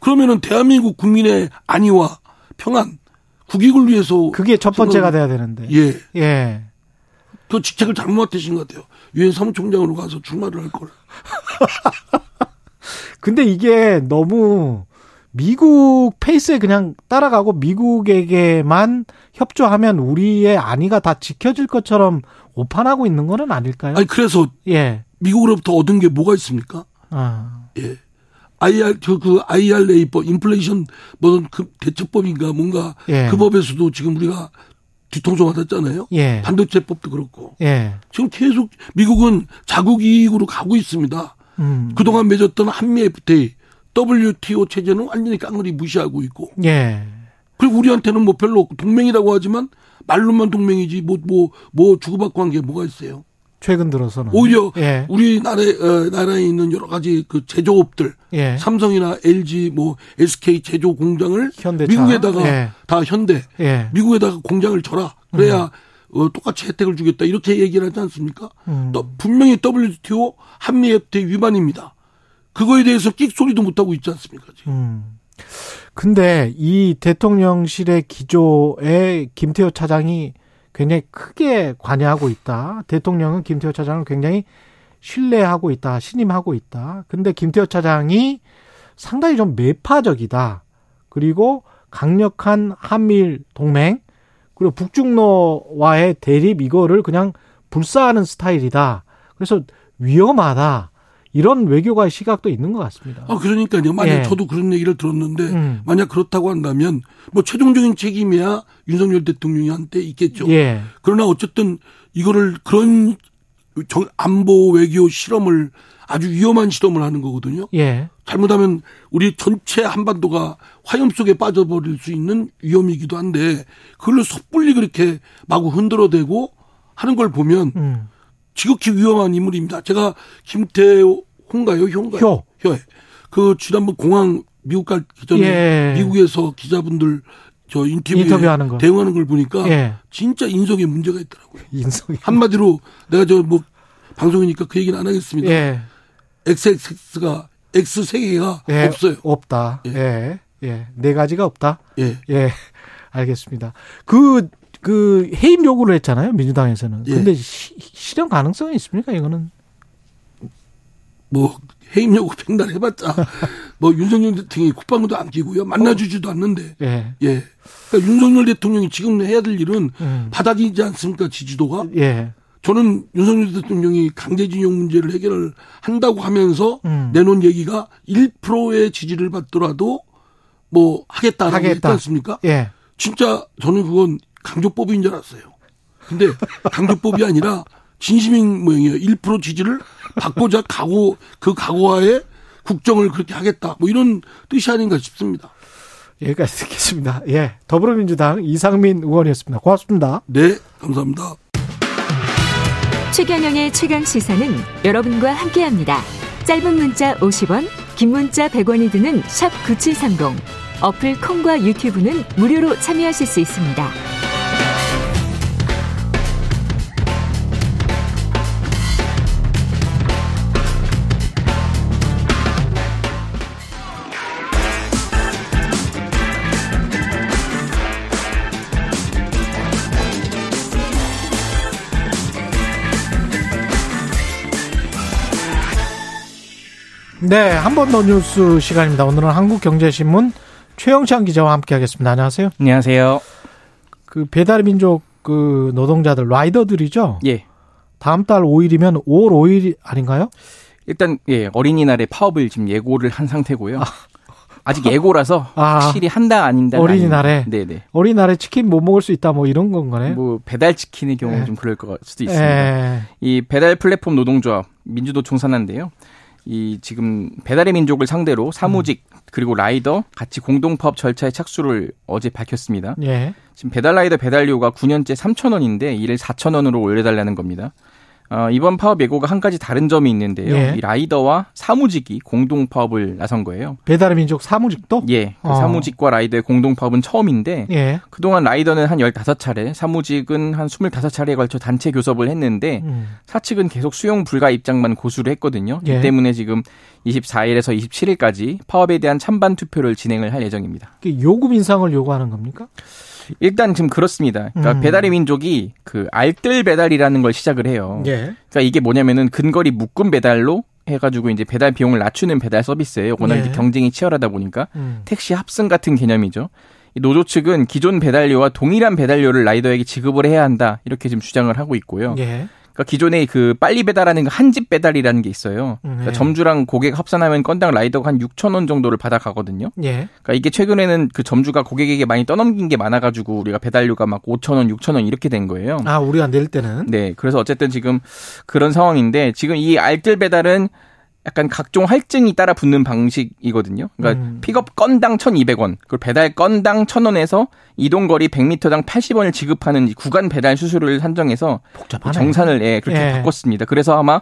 그러면은 대한민국 국민의 안위와 평안, 국익을 위해서 그게 첫 번째가 돼야 되는데. 예. 예. 그 직책을 잘못 맡으신 것 같아요. 유엔 사무총장으로 가서 출마를 할 걸. 근데 이게 너무 미국 페이스에 그냥 따라가고 미국에게만 협조하면 우리의 안위가 다 지켜질 것처럼 오판하고 있는 거는 아닐까요? 아니 그래서 예. 미국으로부터 얻은 게 뭐가 있습니까? 아. 예. IR 그 IRA법 인플레이션 뭐그 대처법인가 뭔가 예. 그 법에서도 지금 우리가 뒤통수 맞았잖아요. 예. 반도체법도 그렇고. 예. 지금 계속 미국은 자국 이익으로 가고 있습니다. 음. 그동안 맺었던 한미 FTA, WTO 체제는 완전히 깡그리 무시하고 있고. 예. 그리고 우리한테는 뭐 별로 없고 동맹이라고 하지만 말로만 동맹이지 뭐 뭐뭐 뭐, 뭐 주고받고 한 게 뭐가 있어요. 최근 들어서는 오히려 예. 우리나라 어, 나라에 있는 여러 가지 그 제조업들 예. 삼성이나 LG 뭐 SK 제조 공장을 현대차. 미국에다가 예. 다 현대 예. 미국에다가 공장을 줘라 그래야 음. 어, 똑같이 혜택을 주겠다 이렇게 얘기를 하지 않습니까? 음. 또 분명히 WTO 한미 FTA 위반입니다. 그거에 대해서 끽 소리도 못 하고 있지 않습니까 지금. 음. 근데 이 대통령실의 기조에 김태호 차장이 굉장히 크게 관여하고 있다. 대통령은 김태호 차장을 굉장히 신뢰하고 있다. 신임하고 있다. 근데 김태호 차장이 상당히 좀 매파적이다. 그리고 강력한 한미일 동맹 그리고 북중로와의 대립 이거를 그냥 불사하는 스타일이다. 그래서 위험하다. 이런 외교가의 시각도 있는 것 같습니다. 아, 그러니까요. 만약 예. 저도 그런 얘기를 들었는데, 음. 만약 그렇다고 한다면, 뭐 최종적인 책임이야 윤석열 대통령한테 있겠죠. 예. 그러나 어쨌든 이거를 그런 안보 외교 실험을 아주 위험한 실험을 하는 거거든요. 예. 잘못하면 우리 전체 한반도가 화염 속에 빠져버릴 수 있는 위험이기도 한데, 그걸로 섣불리 그렇게 마구 흔들어대고 하는 걸 보면, 음. 지극히 위험한 인물입니다. 제가 김태호 홍가요, 효인가요? 효. 효. 그 지난번 공항 미국 가기 전에 예. 미국에서 기자분들 저 인터뷰 인터뷰하는 거. 대응하는 걸 보니까 예. 진짜 인성에 문제가 있더라고요. 인성 한마디로 내가 저 뭐 방송이니까 그 얘기는 안 하겠습니다. 예. XX가 X 세 개가 예. 없어요. 없다. 예. 예. 예. 네 가지가 없다. 예. 예. 알겠습니다. 그, 그 해임 요구를 했잖아요. 민주당에서는. 예. 근데 시, 실현 가능성이 있습니까? 이거는? 뭐 해임 요구 팽단해봤자 뭐 윤석열 대통령이 국방부도 안 끼고요 만나주지도 않는데 예. 예. 그러니까 윤석열 대통령이 지금 해야 될 일은 음. 바닥이지 않습니까 지지도가 예. 저는 윤석열 대통령이 강제징용 문제를 해결을 한다고 하면서 음. 내놓은 얘기가 1%의 지지를 받더라도 뭐 하겠다라고 하겠다. 했지 않습니까? 예. 진짜 저는 그건 강조법인 줄 알았어요. 근데 강조법이 아니라 진심인 모양이에요. 1% 지지를 받고자 각오 그 각오하에 국정을 그렇게 하겠다. 뭐 이런 뜻이 아닌가 싶습니다. 여기까지 듣겠습니다. 예. 더불어민주당 이상민 의원이었습니다. 고맙습니다. 네, 감사합니다. 최경영의 최강 시사는 여러분과 함께 합니다. 짧은 문자 50원, 긴 문자 100원이 드는 샵 9730. 어플 콩과 유튜브는 무료로 참여하실 수 있습니다. 네, 한 번 더 뉴스 시간입니다. 오늘은 한국경제신문 최영찬 기자와 함께하겠습니다. 안녕하세요. 안녕하세요. 그 배달민족 그 노동자들 라이더들이죠. 예. 다음 달 5일이면 5월 5일 아닌가요? 일단 예 어린이날에 파업을 지금 예고를 한 상태고요. 아. 아직 예고라서 아, 확실히 한다 아닌다 어린이날에 네네 어린이날에 치킨 못 먹을 수 있다 뭐 이런 건가요? 뭐 배달 치킨의 경우 네. 좀 그럴 수도 있습니다. 네. 이 배달 플랫폼 노동조합 민주도 총산한데요. 이 지금 배달의 민족을 상대로 사무직 음. 그리고 라이더 같이 공동파업 절차에 착수를 어제 밝혔습니다. 예. 지금 배달 라이더 배달료가 9년째 3천 원인데 이를 4천 원으로 올려달라는 겁니다. 어, 이번 파업 예고가 한 가지 다른 점이 있는데요. 예. 이 라이더와 사무직이 공동 파업을 나선 거예요. 배달의 민족 사무직도? 예. 그 어. 사무직과 라이더의 공동 파업은 처음인데 예. 그동안 라이더는 한 15차례, 사무직은 한 25차례에 걸쳐 단체 교섭을 했는데 음. 사측은 계속 수용 불가 입장만 고수를 했거든요. 예. 이 때문에 지금 24일에서 27일까지 파업에 대한 찬반 투표를 진행을 할 예정입니다. 요금 인상을 요구하는 겁니까? 일단 지금 그렇습니다. 그러니까 음. 배달의 민족이 그 알뜰 배달이라는 걸 시작을 해요. 예. 그러니까 이게 뭐냐면은 근거리 묶음 배달로 해가지고 이제 배달 비용을 낮추는 배달 서비스예요. 워낙 예. 경쟁이 치열하다 보니까 음. 택시 합승 같은 개념이죠. 노조 측은 기존 배달료와 동일한 배달료를 라이더에게 지급을 해야 한다 이렇게 지금 주장을 하고 있고요. 예. 그러니까 기존에 그 빨리 배달하는 한집 배달이라는 게 있어요. 그러니까 네. 점주랑 고객 합산하면 건당 라이더가 한 6천 원 정도를 받아가거든요. 예. 그러니까 이게 최근에는 그 점주가 고객에게 많이 떠넘긴 게 많아가지고 우리가 배달료가 막 5천 원, 6천 원 이렇게 된 거예요. 아 우리가 낼 때는. 네. 그래서 어쨌든 지금 그런 상황인데 지금 이 알뜰 배달은 약간 각종 할증이 따라 붙는 방식이거든요. 그러니까 음. 픽업 건당 1,200원, 그리고 배달 건당 1,000원에서 이동 거리 100m당 80원을 지급하는 구간 배달 수수료를 산정해서 복잡하네. 정산을 예, 그렇게 예. 바꿨습니다. 그래서 아마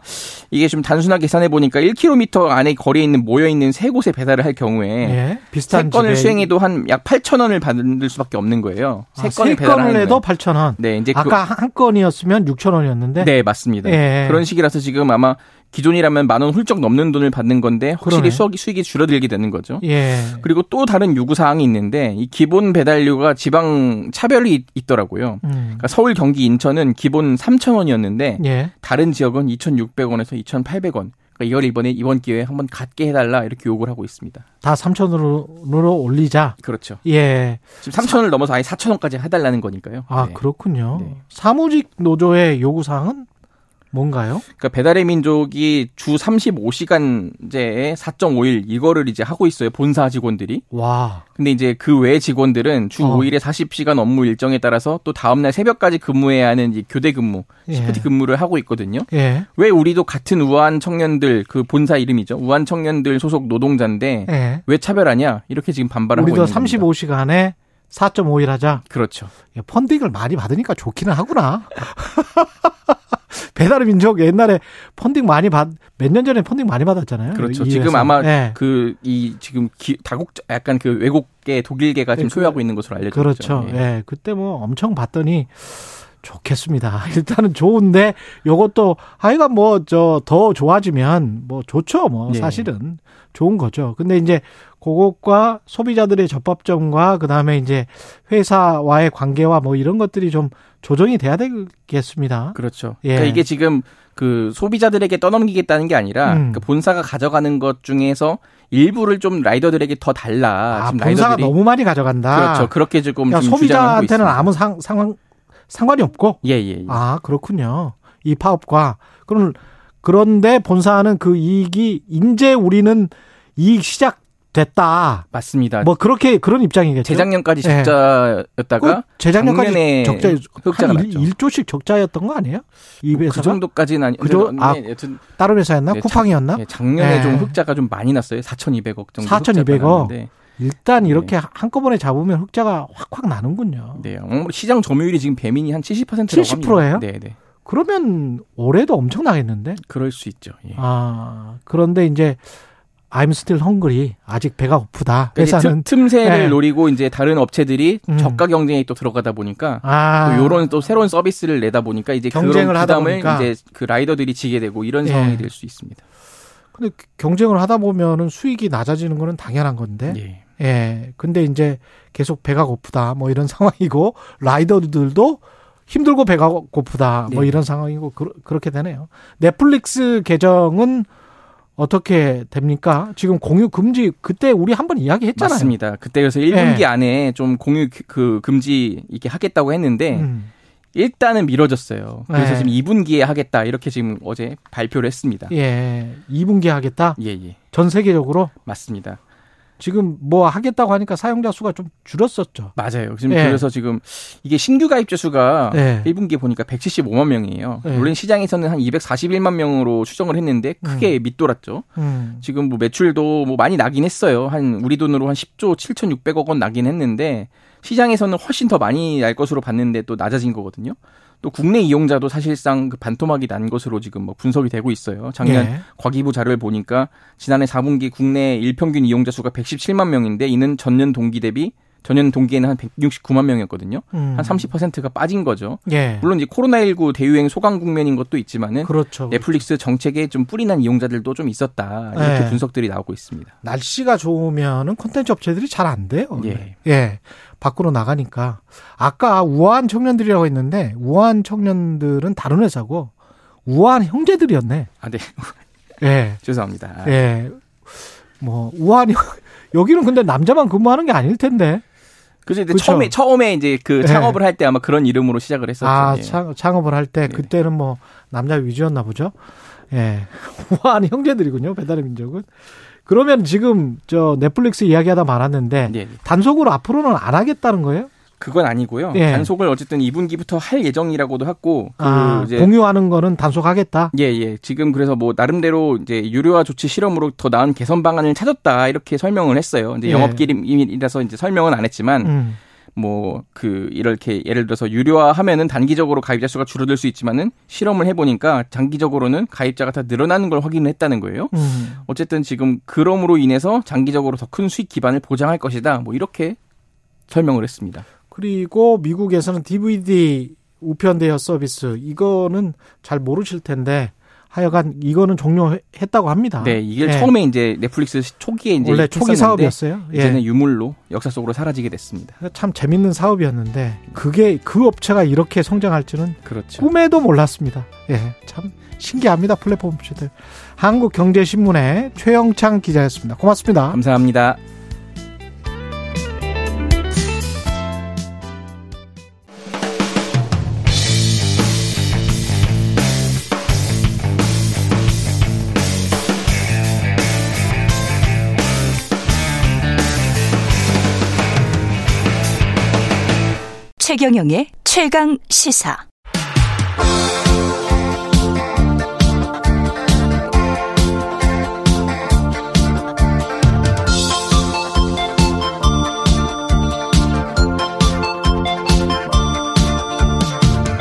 이게 좀 단순하게 계산해 보니까 1km 안에 거리에 있는 모여 있는 세 곳에 배달을 할 경우에 예. 비슷한 세 건을 수행해도 한 약 8,000원을 받을 수밖에 없는 거예요. 세 아, 건을 배달을 해도 8,000원. 네, 이제 그 아까 그, 한 건이었으면 6,000원이었는데. 네, 맞습니다. 예. 그런 식이라서 지금 아마 기존이라면 만 원 훌쩍 넘는 돈을 받는 건데 확실히 수익이, 수익이 줄어들게 되는 거죠. 예. 그리고 또 다른 요구 사항이 있는데 이 기본 배달료가 지방 차별이 있더라고요. 음. 그러니까 서울, 경기, 인천은 기본 3,000원이었는데 예. 다른 지역은 2,600원에서 2,800원. 그러니까 이걸 이번에 이번 기회에 한번 갖게 해달라 이렇게 요구를 하고 있습니다. 다 3천원으로 올리자. 그렇죠. 예. 지금 3천원을 넘어서 아예 4천원까지 해달라는 거니까요. 아 네. 그렇군요. 네. 사무직 노조의 요구 사항은 뭔가요? 그러니까 배달의 민족이 주 35시간제에 4.5일 이거를 이제 하고 있어요. 본사 직원들이. 와. 근데 이제 그 외 직원들은 주 어. 5일에 40시간 업무 일정에 따라서 또 다음 날 새벽까지 근무해야 하는 이 교대 근무, 예. 시프트 근무를 하고 있거든요. 예. 왜 우리도 같은 우한 청년들 그 본사 이름이죠. 우한 청년들 소속 노동자인데 예. 왜 차별하냐? 이렇게 지금 반발을 하고 있는. 우리도 35시간에 4.5일 하자. 그렇죠. 펀딩을 많이 받으니까 좋기는 하구나. 배달의 민족 옛날에 펀딩 많이 받, 몇 년 전에 펀딩 많이 받았잖아요. 그렇죠. 지금 아마 네. 그, 이, 지금 기, 다국, 약간 그 외국계, 독일계가 지금 네, 소유하고 있는 것으로 알려져 있죠. 그렇죠. 예. 네. 그때 뭐 엄청 봤더니 좋겠습니다. 일단은 좋은데 요것도 하여간 뭐저 더 좋아지면 뭐 좋죠. 뭐 예. 사실은 좋은 거죠. 근데 이제 그것과 소비자들의 접합점과 그다음에 이제 회사와의 관계와 뭐 이런 것들이 좀 조정이 돼야 되겠습니다. 그렇죠. 예. 그러니까 이게 지금 그 소비자들에게 떠넘기겠다는 게 아니라 음. 그 본사가 가져가는 것 중에서 일부를 좀 라이더들에게 더 달라. 아, 지금 본사가 라이더들이 너무 많이 가져간다. 그렇죠. 그렇게 조금 그러니까 소비자한테는 아무 상, 상황 상관이 없고. 예, 예, 예. 아 그렇군요. 이 파업과 그럼 그런데 본사는 그 이익이 이제 우리는 이익 시작 됐다. 맞습니다. 뭐 그렇게 그런 입장이겠죠. 재작년까지 예. 적자였다가 네. 재작년까지 적자 흑자가 한 1, 조씩 적자였던 거 아니에요? 이배그 정도까지는 아니. 그죠? 아, 여튼 다른 회사였나? 네, 쿠팡이었나? 네, 작년에 네. 좀 흑자가 좀 많이 났어요. 4,200억 정도. 4,200억. 일단 이렇게 네. 한꺼번에 잡으면 흑자가 확확 나는군요. 네. 시장 점유율이 지금 배민이 한 70%라고 70%예요? 네, 네. 그러면 올해도 엄청 나겠는데? 그럴 수 있죠. 예. 아, 그런데 이제 I'm still hungry. 아직 배가 고프다. 그러니까 회사는 틈, 새를 네. 노리고 이제 다른 업체들이 음. 저가 경쟁에 또 들어가다 보니까 아. 또 요런 또 새로운 서비스를 내다 보니까 이제 경쟁을 하다 보니까 이제 그 라이더들이 지게 되고 이런 예. 상황이 될수 있습니다. 근데 경쟁을 하다 보면은 수익이 낮아지는 거는 당연한 건데. 예. 예. 근데 이제 계속 배가 고프다. 뭐 이런 상황이고 라이더들도 힘들고 배가 고프다. 뭐 네. 이런 상황이고 그, 그렇게 되네요. 넷플릭스 계정은 어떻게 됩니까? 지금 공유 금지 그때 우리 한번 이야기했잖아요. 맞습니다. 그때 그래서 1분기 네. 안에 좀 공유 그 금지 이렇게 하겠다고 했는데 음. 일단은 미뤄졌어요. 그래서 네. 지금 2분기에 하겠다 이렇게 지금 어제 발표를 했습니다. 예. 2분기에 하겠다? 예, 예. 전 세계적으로? 맞습니다. 지금 뭐 하겠다고 하니까 사용자 수가 좀 줄었었죠. 맞아요. 지금 네. 그래서 지금 이게 신규 가입자 수가 네. 1분기에 보니까 175만 명이에요. 네. 원래 시장에서는 한 241만 명으로 추정을 했는데 크게 음. 밑돌았죠. 음. 지금 뭐 매출도 뭐 많이 나긴 했어요. 한 우리 돈으로 한 10조 7,600억 원 나긴 했는데 시장에서는 훨씬 더 많이 날 것으로 봤는데 또 낮아진 거거든요. 또 국내 이용자도 사실상 그 반토막이 난 것으로 지금 뭐 분석이 되고 있어요. 작년 예. 과기부 자료를 보니까 지난해 4분기 국내 일평균 이용자 수가 117만 명인데 이는 전년 동기 대비 전년 동기에는 한 169만 명이었거든요. 음. 한 30%가 빠진 거죠. 예. 물론 이제 코로나19 대유행 소강 국면인 것도 있지만은 그렇죠. 넷플릭스 정책에 좀 뿌리난 이용자들도 좀 있었다. 이렇게 예. 분석들이 나오고 있습니다. 날씨가 좋으면은 콘텐츠 업체들이 잘 안 돼요. 예. 예. 밖으로 나가니까 아까 우한 청년들이라고 했는데 우한 청년들은 다른 회사고 우한 형제들이었네. 아, 네. 예. 죄송합니다. 예. 뭐 우한 여기는 근데 남자만 근무하는 게 아닐 텐데. 그죠. 이제 처음에 처음에 이제 그 네. 창업을 네. 할때 아마 그런 이름으로 시작을 했었죠. 아, 예. 창, 창업을 할때 네. 그때는 뭐 남자 위주였나 보죠. 예. 우한 형제들이군요. 배달의 민족은. 그러면 지금 저 넷플릭스 이야기하다 말았는데 네. 단속으로 앞으로는 안 하겠다는 거예요? 그건 아니고요. 예. 단속을 어쨌든 2분기부터 할 예정이라고도 했고 그 아, 이제 공유하는 거는 단속하겠다. 예, 예. 지금 그래서 뭐 나름대로 이제 유료화 조치 실험으로 더 나은 개선 방안을 찾았다 이렇게 설명을 했어요. 이제 예. 영업기밀이라서 이제 설명은 안 했지만 음. 뭐 그 이렇게 예를 들어서 유료화하면은 단기적으로 가입자 수가 줄어들 수 있지만은 실험을 해보니까 장기적으로는 가입자가 다 늘어나는 걸 확인했다는 거예요. 음. 어쨌든 지금 그럼으로 인해서 장기적으로 더 큰 수익 기반을 보장할 것이다. 뭐 이렇게 설명을 했습니다. 그리고 미국에서는 DVD 우편 대여 서비스 이거는 잘 모르실 텐데 하여간 이거는 종료했다고 합니다. 네, 이게 예. 처음에 이제 넷플릭스 초기에 이제 원래 초기 사업이었어요. 예. 이제는 유물로 역사 속으로 사라지게 됐습니다. 참 재밌는 사업이었는데 그게 그 업체가 이렇게 성장할 줄은 그렇죠. 꿈에도 몰랐습니다. 예, 참 신기합니다. 플랫폼 업체들. 한국경제신문의 최영창 기자였습니다. 고맙습니다. 감사합니다. 최경영의 최강 시사.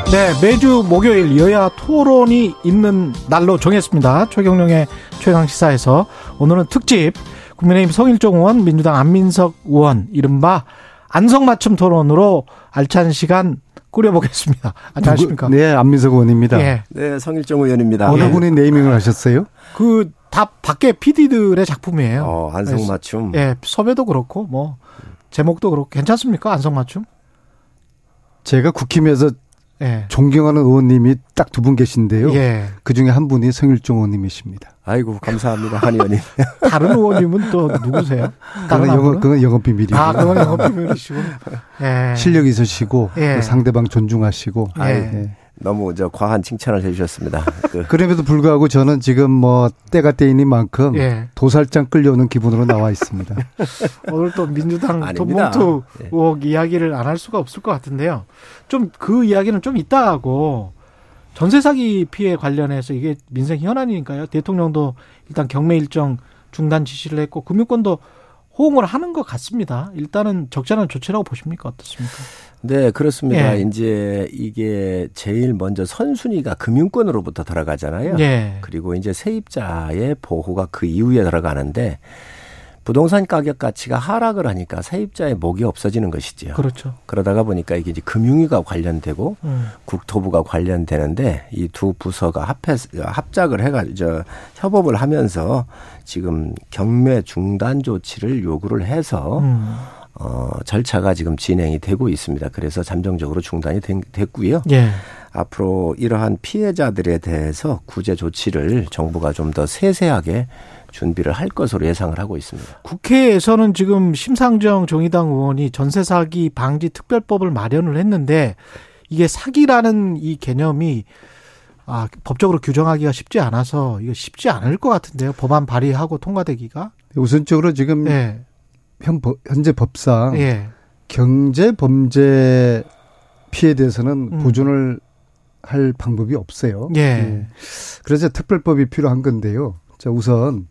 네, 매주 목요일 여야 토론이 있는 날로 정했습니다. 최경령의 최강시사에서 오늘은 특집 국민의힘 성일종 의원, 민주당 안민석 의원, 이른바 안성맞춤 토론으로 알찬 시간 꾸려보겠습니다. 안녕하십니까? 네, 안민석 의원입니다. 예. 네, 성일정 의원입니다. 어느 예. 분이 네이밍을 하셨어요? 그, 다 밖에 PD들의 작품이에요. 어, 안성맞춤. 예, 섭외도 그렇고, 뭐, 제목도 그렇고, 괜찮습니까? 안성맞춤? 제가 국힘에서 예. 존경하는 의원님이 딱 두 분 계신데요. 예. 그 중에 한 분이 성일종 의원님이십니다. 아이고 감사합니다 한 의원님. 다른 의원님은 또 누구세요? 다른 영업 그건 영업 비밀이고. 아 그건 영업 비밀이시고. 예. 실력 있으시고 예. 상대방 존중하시고. 예. 예. 너무 저 과한 칭찬을 해주셨습니다. 그. 그럼에도 불구하고 저는 지금 뭐 때가 때이니 만큼 예. 도살장 끌려오는 기분으로 나와 있습니다. 오늘 또 민주당 돈봉투 의혹 이야기를 안 할 수가 없을 것 같은데요. 좀 그 이야기는 좀 이따 하고 전세 사기 피해 관련해서 이게 민생 현안이니까요. 대통령도 일단 경매 일정 중단 지시를 했고 금융권도 호응을 하는 것 같습니다. 일단은 적절한 조치라고 보십니까? 어떻습니까? 네, 그렇습니다. 예. 이제 이게 제일 먼저 선순위가 금융권으로부터 들어가잖아요. 예. 그리고 이제 세입자의 보호가 그 이후에 들어가는데 부동산 가격 가치가 하락을 하니까 세입자의 목이 없어지는 것이지요. 그렇죠. 그러다가 보니까 이게 이제 금융위가 관련되고 음. 국토부가 관련되는데 이 두 부서가 합해 합작을 해가지고 협업을 하면서 지금 경매 중단 조치를 요구를 해서 음. 어, 절차가 지금 진행이 되고 있습니다. 그래서 잠정적으로 중단이 됐고요. 예. 앞으로 이러한 피해자들에 대해서 구제 조치를 정부가 좀 더 세세하게 준비를 할 것으로 예상을 하고 있습니다. 국회에서는 지금 심상정 정의당 의원이 전세 사기 방지 특별법을 마련을 했는데 이게 사기라는 이 개념이 아, 법적으로 규정하기가 쉽지 않아서 이거 쉽지 않을 것 같은데요. 법안 발의하고 통과되기가. 우선적으로 지금 예. 현, 현재 법상 예. 경제 범죄 피해에 대해서는 음. 보존을 할 방법이 없어요. 예. 예. 그래서 특별법이 필요한 건데요. 자, 우선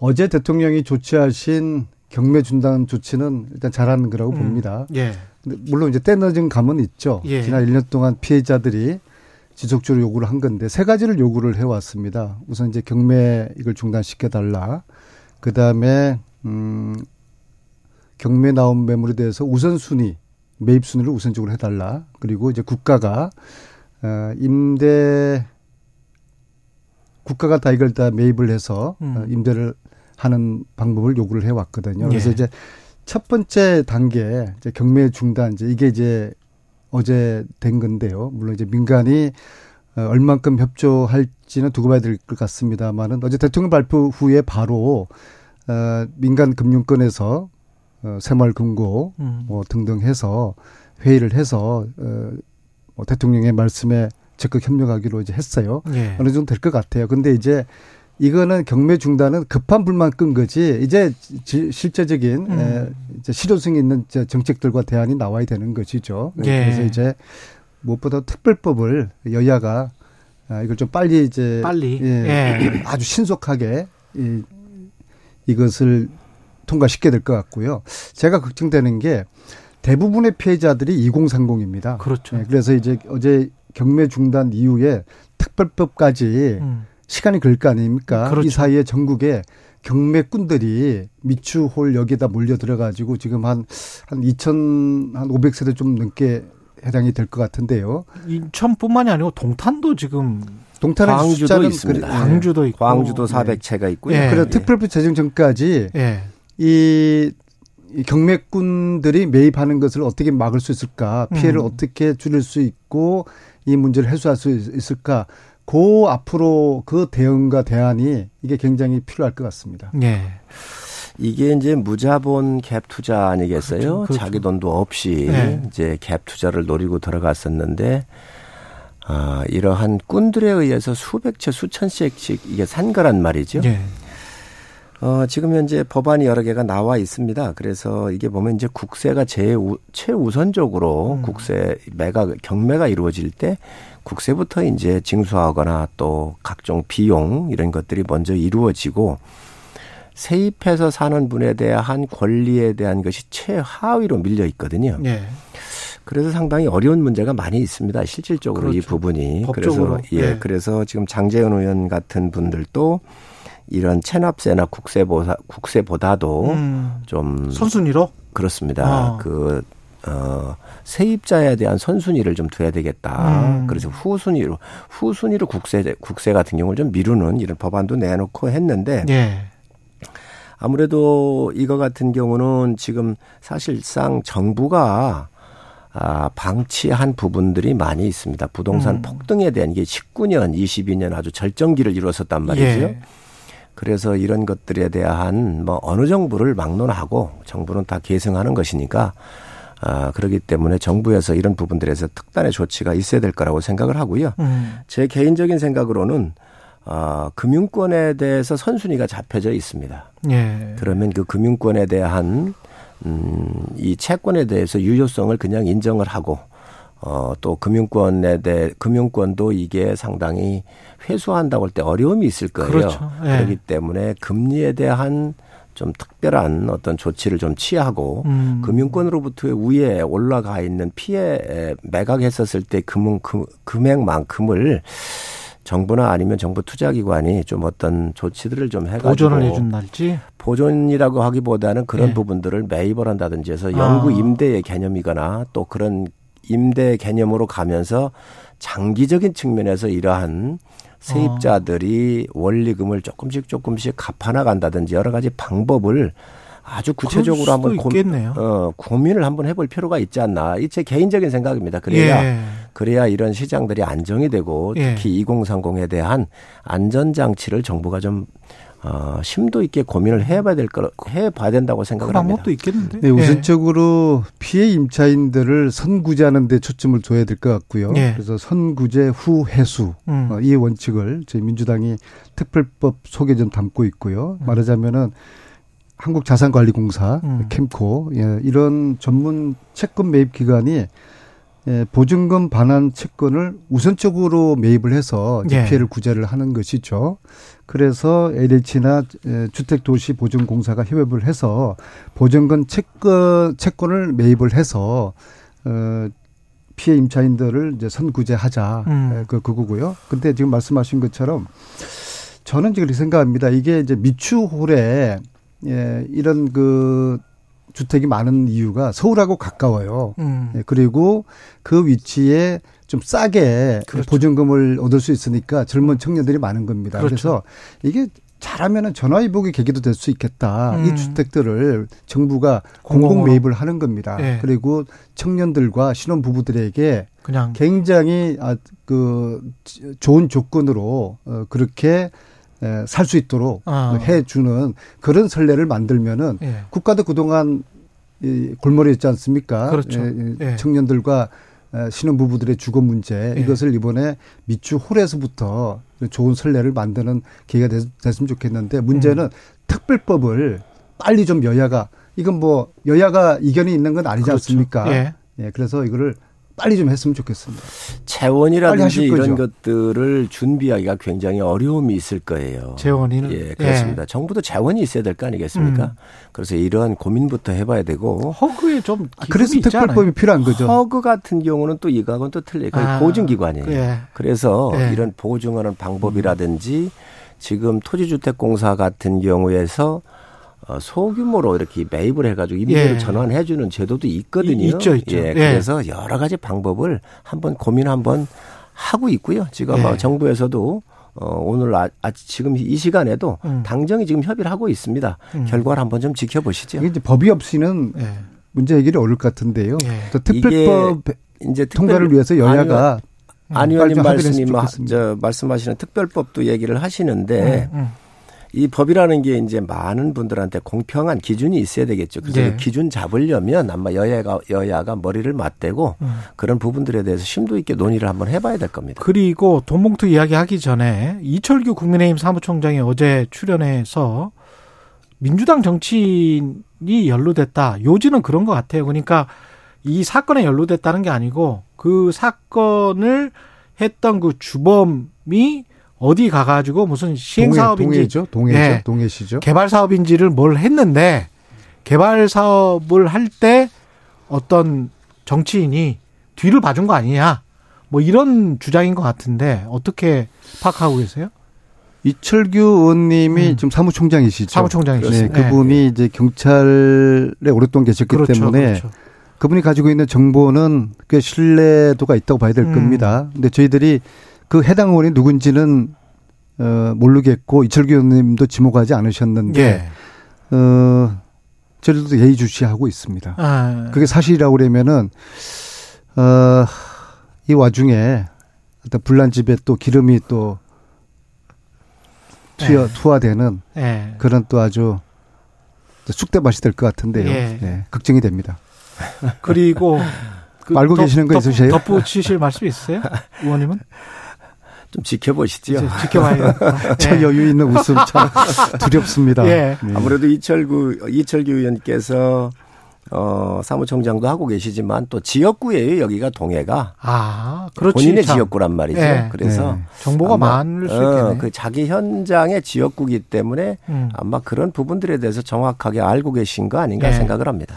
어제 대통령이 조치하신 경매 중단 조치는 일단 잘하는 거라고 음. 봅니다. 예. 물론 이제 때 늦은 감은 있죠. 예. 지난 1년 동안 피해자들이 지속적으로 요구를 한 건데 세 가지를 요구를 해왔습니다. 우선 이제 경매 이걸 중단시켜 달라. 그 다음에 음 경매 나온 매물에 대해서 우선순위 매입 순위를 우선적으로 해달라. 그리고 이제 국가가 어, 임대 국가가 다 이걸 다 매입을 해서 음. 어, 임대를 하는 방법을 요구를 해왔거든요. 그래서 예. 이제 첫 번째 단계 이제 경매 중단 이제 이게 이제 어제 된 건데요. 물론 이제 민간이 어, 얼만큼 협조할지는 두고 봐야 될 것 같습니다만은 어제 대통령 발표 후에 바로 어, 민간 금융권에서 어, 새마을금고 음. 뭐 등등 해서 회의를 해서 어, 뭐 대통령의 말씀에 적극 협력하기로 이제 했어요. 예. 어느 정도 될 것 같아요. 근데 이제 이거는 경매 중단은 급한 불만 끈 거지 이제 실제적인 음. 에, 이제 실효성이 있는 정책들과 대안이 나와야 되는 것이죠. 예. 그래서 이제 무엇보다 특별법을 여야가 아, 이걸 좀 빨리 이제 빨리 예, 예. 아주 신속하게 이, 이것을 통과시켜야 될 것 같고요. 제가 걱정되는 게 대부분의 피해자들이 2030입니다. 그렇죠. 예, 그래서 이제 어제 경매 중단 이후에 특별법까지 음. 시간이 걸릴 거 아닙니까? 그렇죠. 이 사이에 전국에 경매꾼들이 미추홀 여기에다 몰려 들어가지고 지금 한, 한 2천, 한 500세대 좀 넘게 해당이 될 것 같은데요. 인천뿐만이 아니고 동탄도 지금 동탄의 광주도 있습니다. 그래, 광주도 있고 광주도 400채가 네. 있고요. 예. 그래서 특별법 제정 전까지 예. 이, 이 경매꾼들이 매입하는 것을 어떻게 막을 수 있을까? 피해를 음. 어떻게 줄일 수 있고 이 문제를 해소할 수 있을까? 그 앞으로 그 대응과 대안이 이게 굉장히 필요할 것 같습니다. 예. 이게 이제 무자본 갭 투자 아니겠어요? 그렇죠, 그렇죠. 자기 돈도 없이 네. 이제 갭 투자를 노리고 들어갔었는데 아, 이러한 꾼들에 의해서 수백 채, 수천 채씩 이게 산 거란 말이죠. 네. 어, 지금 현재 법안이 여러 개가 나와 있습니다. 그래서 이게 보면 이제 국세가 제 최우선적으로 음. 국세 매가 경매가 이루어질 때 국세부터 이제 징수하거나 또 각종 비용 이런 것들이 먼저 이루어지고 세입해서 사는 분에 대한 권리에 대한 것이 최하위로 밀려 있거든요. 네. 그래서 상당히 어려운 문제가 많이 있습니다. 실질적으로 그렇죠. 이 부분이. 법적으로. 그래서 예, 네. 그래서 지금 장재현 의원 같은 분들도 이런 체납세나 국세보다 국세보다도 음. 좀 선순위로 그렇습니다. 아. 그 어, 세입자에 대한 선순위를 좀 둬야 되겠다. 음. 그래서 후순위로 후순위로 국세 국세 같은 경우를 좀 미루는 이런 법안도 내놓고 했는데 예. 아무래도 이거 같은 경우는 지금 사실상 정부가 아, 방치한 부분들이 많이 있습니다. 부동산 음. 폭등에 대한 이게 19년, 22년 아주 절정기를 이루었었단 말이죠. 예. 그래서 이런 것들에 대한 뭐 어느 정부를 막론하고 정부는 다 계승하는 것이니까 아, 그렇기 때문에 정부에서 이런 부분들에서 특단의 조치가 있어야 될 거라고 생각을 하고요. 음. 제 개인적인 생각으로는 아, 금융권에 대해서 선순위가 잡혀져 있습니다. 예. 그러면 그 금융권에 대한 음, 이 채권에 대해서 유효성을 그냥 인정을 하고 어, 또 금융권에 대해 금융권도 이게 상당히 회수한다고 할 때 어려움이 있을 거예요. 그렇죠. 예. 그렇기 때문에 금리에 대한 좀 특별한 어떤 조치를 좀 취하고 음. 금융권으로부터의 위에 올라가 있는 피해 매각했었을 때 금융 금, 금액만큼을 정부나 아니면 정부 투자기관이 좀 어떤 조치들을 좀 해가지고 보존을 해준날지 보존이라고 하기보다는 그런 네. 부분들을 매입을 한다든지 해서 영구 아. 임대의 개념이거나 또 그런 임대 개념으로 가면서 장기적인 측면에서 이러한 세입자들이 원리금을 조금씩 조금씩 갚아나간다든지 여러 가지 방법을 아주 구체적으로 한번 고, 어, 고민을 한번 해볼 필요가 있지 않나. 이 제 개인적인 생각입니다. 그래야 예. 그래야 이런 시장들이 안정이 되고 예. 특히 예. 2030에 대한 안전 장치를 정부가 좀 어, 심도 있게 고민을 해봐야 될 거, 해봐야 된다고 생각을 합니다. 것도 있겠는데. 네, 예. 우선적으로 예. 피해 임차인들을 선구제하는 데 초점을 둬야 될 것 같고요. 예. 그래서 선구제 후 해수 음. 어, 이 원칙을 저희 민주당이 특별법 속에 좀 담고 있고요. 음. 말하자면은 한국자산관리공사 음. 캠코 예, 이런 전문 채권 매입 기관이 예, 보증금 반환 채권을 우선적으로 매입을 해서 예. 피해를 구제를 하는 것이죠. 그래서 LH나 예, 주택도시보증공사가 협업을 해서 보증금 채권 채권을 매입을 해서 어 피해 임차인들을 이제 선구제하자 음. 예, 그 그거고요. 근데 지금 말씀하신 것처럼 저는 지금 생각합니다. 이게 이제 미추홀에 예, 이런 그 주택이 많은 이유가 서울하고 가까워요. 음. 예, 그리고 그 위치에 좀 싸게 그렇죠. 보증금을 얻을 수 있으니까 젊은 청년들이 많은 겁니다. 그렇죠. 그래서 이게 잘하면은 전화위복의 계기도 될 수 있겠다. 음. 이 주택들을 정부가 공공 매입을 하는 겁니다. 네. 그리고 청년들과 신혼 부부들에게 그냥 굉장히 아, 그 좋은 조건으로 어, 그렇게 살 수 있도록 아. 해주는 그런 선례를 만들면은 예. 국가도 그동안 이 골머리였지 않습니까? 그렇죠. 예, 예. 청년들과 신혼부부들의 주거 문제 예. 이것을 이번에 미추 홀에서부터 좋은 선례를 만드는 기회가 됐, 으면 좋겠는데 문제는 음. 특별법을 빨리 좀 여야가 이건 뭐 여야가 이견이 있는 건 아니지 그렇죠. 않습니까? 예. 예. 그래서 이거를 빨리 좀 했으면 좋겠습니다. 재원이라든지 이런 것들을 준비하기가 굉장히 어려움이 있을 거예요. 재원이는 예 그렇습니다. 예. 정부도 재원이 있어야 될 거 아니겠습니까? 음. 그래서 이러한 고민부터 해봐야 되고 허그에 좀 아, 그래서 특별법이 필요한 거죠. 허그 같은 경우는 또 이거하고는 또 틀려요. 아. 보증기관이에요. 예. 그래서 예. 이런 보증하는 방법이라든지 지금 토지주택공사 같은 경우에서 어, 소규모로 이렇게 매입을 해가지고 임대를 예. 전환해주는 제도도 있거든요. 있죠, 있죠. 예, 그래서 예. 여러 가지 방법을 한번 고민 한번 하고 있고요. 지금 예. 뭐 정부에서도 어, 오늘 아, 아, 지금 이 시간에도 음. 당정이 지금 협의를 하고 있습니다. 음. 결과를 한번 좀 지켜보시죠. 이제 법이 없이는 예. 문제 해결이 어려울 것 같은데요. 예. 특별법 이제 통과를 위해서 여야가 안 의원님 말씀이 저 말씀하시는 특별법도 얘기를 하시는데 음, 음. 이 법이라는 게 이제 많은 분들한테 공평한 기준이 있어야 되겠죠. 그래서 네. 그 기준 잡으려면 아마 여야가 여야가 머리를 맞대고 음. 그런 부분들에 대해서 심도 있게 논의를 한번 해봐야 될 겁니다. 그리고 돈봉투 이야기하기 전에 이철규 국민의힘 사무총장이 어제 출연해서 민주당 정치인이 연루됐다. 요지는 그런 것 같아요. 그러니까 이 사건에 연루됐다는 게 아니고 그 사건을 했던 그 주범이 어디 가가지고 무슨 시행 사업인지 동해죠, 동해죠, 네. 동해시죠. 개발 사업인지를 뭘 했는데 개발 사업을 할 때 어떤 정치인이 뒤를 봐준 거 아니냐, 뭐 이런 주장인 것 같은데 어떻게 파악하고 계세요? 이철규 의원님이 음. 지금 사무총장이시죠. 사무총장이시죠. 네, 그분이 네. 이제 경찰에 오랫동안 계셨기 그렇죠, 때문에 그렇죠. 그분이 가지고 있는 정보는 꽤 신뢰도가 있다고 봐야 될 음. 겁니다. 근데 저희들이 그 해당 의원이 누군지는 어 모르겠고 이철규 의원님도 지목하지 않으셨는데 예. 어 저희들도 예의주시하고 있습니다. 아. 그게 사실이라고 그러면은 어 이 와중에 어떤 불난 집에 또 기름이 또 투여 예. 투하되는 예. 그런 또 아주 쑥대밭이 될 것 같은데요. 예. 네, 걱정이 됩니다. 그리고 그 알고 덧, 계시는 거 있으세요? 덧붙이실 말씀 있으세요, 의원님은? 좀 지켜보시죠. 지켜봐요. 저 네. 여유 있는 웃음 참 두렵습니다. 예. 네. 아무래도 이철구 이철규 의원께서 어, 사무총장도 하고 계시지만 또 지역구예요. 여기가 동해가. 아, 그렇지. 본인의 참. 지역구란 말이죠. 네. 그래서 네. 정보가 많을 수 있겠네. 어, 그 자기 현장의 지역구기 때문에 음. 아마 그런 부분들에 대해서 정확하게 알고 계신 거 아닌가 네. 생각을 합니다.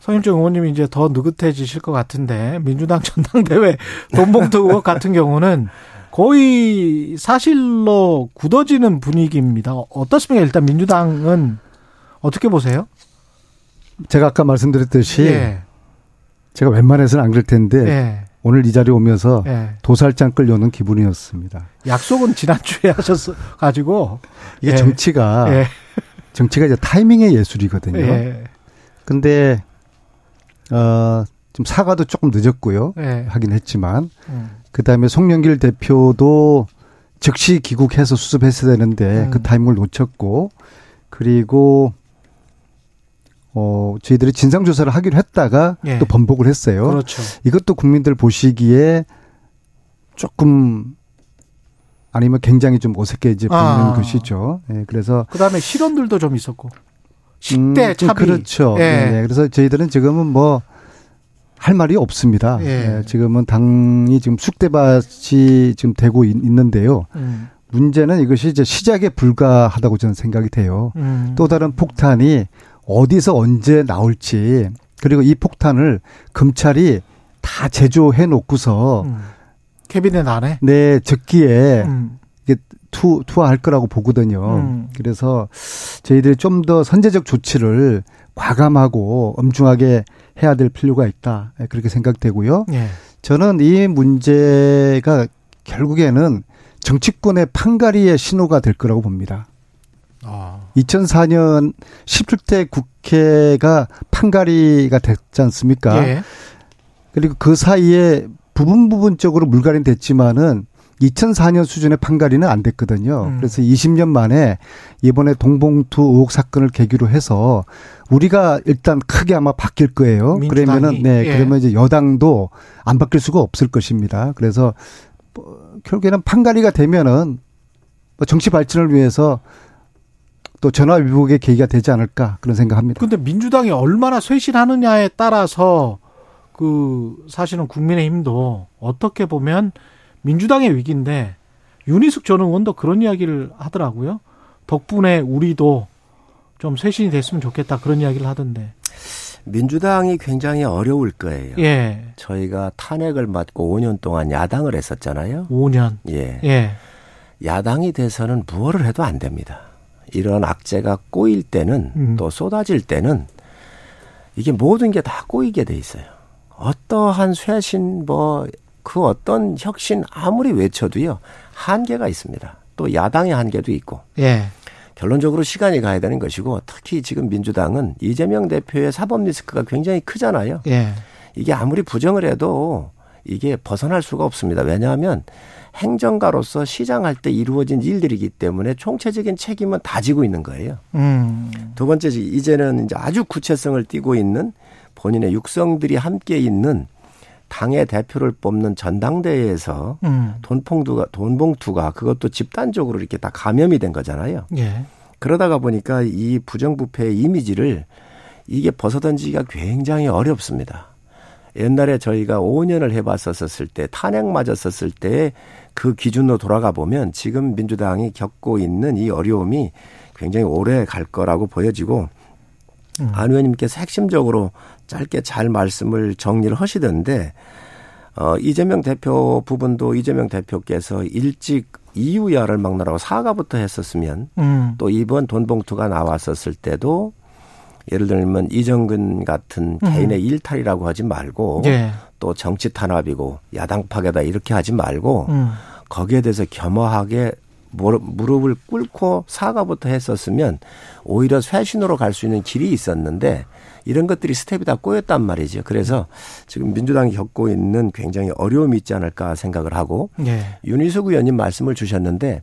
성일정 의원님이 이제 더 느긋해지실 것 같은데 민주당 전당대회 돈봉투 같은 경우는 거의 사실로 굳어지는 분위기입니다. 어떻습니까? 일단 민주당은 어떻게 보세요? 제가 아까 말씀드렸듯이 예. 제가 웬만해서는 안 그럴 텐데 예. 오늘 이 자리에 오면서 예. 도살장 끌려오는 기분이었습니다. 약속은 지난주에 하셨어 가지고 이게 예. 정치가 예. 정치가 이제 타이밍의 예술이거든요. 예. 근데 어좀 사과도 조금 늦었고요. 하긴 했지만 음. 그다음에 송영길 대표도 즉시 귀국해서 수습했어야 되는데 음. 그 타이밍을 놓쳤고 그리고 어 저희들이 진상 조사를 하기로 했다가 예. 또 번복을 했어요. 그렇죠. 이것도 국민들 보시기에 조금 아니면 굉장히 좀 어색해져 보이는 아. 것이죠. 예, 그래서 그다음에 실언들도 좀 있었고 식대 음, 차비 그렇죠. 예. 네, 네. 그래서 저희들은 지금은 뭐 할 말이 없습니다. 예. 예. 지금은 당이 지금 쑥대밭이 지금 되고 있, 는데요 음. 문제는 이것이 이제 시작에 불과하다고 저는 생각이 돼요. 음. 또 다른 폭탄이 어디서 언제 나올지 그리고 이 폭탄을 검찰이 다 제조해 놓고서 음. 캐비넷 안에 네 적기에 음. 이게 투 투하할 거라고 보거든요. 음. 그래서 저희들이 좀 더 선제적 조치를 과감하고 엄중하게 해야 될 필요가 있다 예, 그렇게 생각되고요. 예. 저는 이 문제가 결국에는 정치권의 판가리의 신호가 될 거라고 봅니다. 아. 2004년 17대 국회가 판가리가 됐지 않습니까? 예. 그리고 그 사이에 부분 부분적으로 물갈이 됐지만은 2004년 수준의 판가리는 안 됐거든요. 음. 그래서 20년 만에 이번에 동봉투 의혹 사건을 계기로 해서 우리가 일단 크게 아마 바뀔 거예요. 민주당이. 그러면은 네, 예. 그러면 이제 여당도 안 바뀔 수가 없을 것입니다. 그래서 뭐 결국에는 판가리가 되면은 뭐 정치 발전을 위해서 또 전화 위복의 계기가 되지 않을까 그런 생각합니다. 근데 민주당이 얼마나 쇄신하느냐에 따라서 그 사실은 국민의힘도 어떻게 보면 민주당의 위기인데 윤희숙 전 의원도 그런 이야기를 하더라고요. 덕분에 우리도 좀 쇄신이 됐으면 좋겠다 그런 이야기를 하던데. 민주당이 굉장히 어려울 거예요. 예. 저희가 탄핵을 맞고 5년 동안 야당을 했었잖아요. 5년. 예. 예. 야당이 돼서는 무엇을 해도 안 됩니다. 이런 악재가 꼬일 때는 음. 또 쏟아질 때는 이게 모든 게 다 꼬이게 돼 있어요. 어떠한 쇄신 뭐 그 어떤 혁신 아무리 외쳐도요 한계가 있습니다. 또 야당의 한계도 있고. 예. 결론적으로 시간이 가야 되는 것이고 특히 지금 민주당은 이재명 대표의 사법 리스크가 굉장히 크잖아요. 예. 이게 아무리 부정을 해도 이게 벗어날 수가 없습니다. 왜냐하면 행정가로서 시장할 때 이루어진 일들이기 때문에 총체적인 책임은 다 지고 있는 거예요. 음. 두 번째 이제는 이제 아주 구체성을 띠고 있는 본인의 육성들이 함께 있는 당의 대표를 뽑는 전당대회에서 음. 돈봉투가 돈봉투가 그것도 집단적으로 이렇게 다 감염이 된 거잖아요. 예. 그러다가 보니까 이 부정부패의 이미지를 이게 벗어던지기가 굉장히 어렵습니다. 옛날에 저희가 5년을 해봤었을 때 탄핵 맞았었을 때 그 기준으로 돌아가 보면 지금 민주당이 겪고 있는 이 어려움이 굉장히 오래 갈 거라고 보여지고 음. 안 의원님께서 핵심적으로 짧게 잘 말씀을 정리를 하시던데 어 이재명 대표 부분도 이재명 대표께서 일찍 이유야를 막느라고 사과부터 했었으면 음. 또 이번 돈봉투가 나왔었을 때도 예를 들면 이정근 같은 음. 개인의 일탈이라고 하지 말고 예. 또 정치 탄압이고 야당 파괴다 이렇게 하지 말고 음. 거기에 대해서 겸허하게 무릎을 꿇고 사과부터 했었으면 오히려 쇄신으로 갈 수 있는 길이 있었는데 이런 것들이 스텝이 다 꼬였단 말이죠. 그래서 지금 민주당이 겪고 있는 굉장히 어려움이 있지 않을까 생각을 하고 예. 윤희숙 의원님 말씀을 주셨는데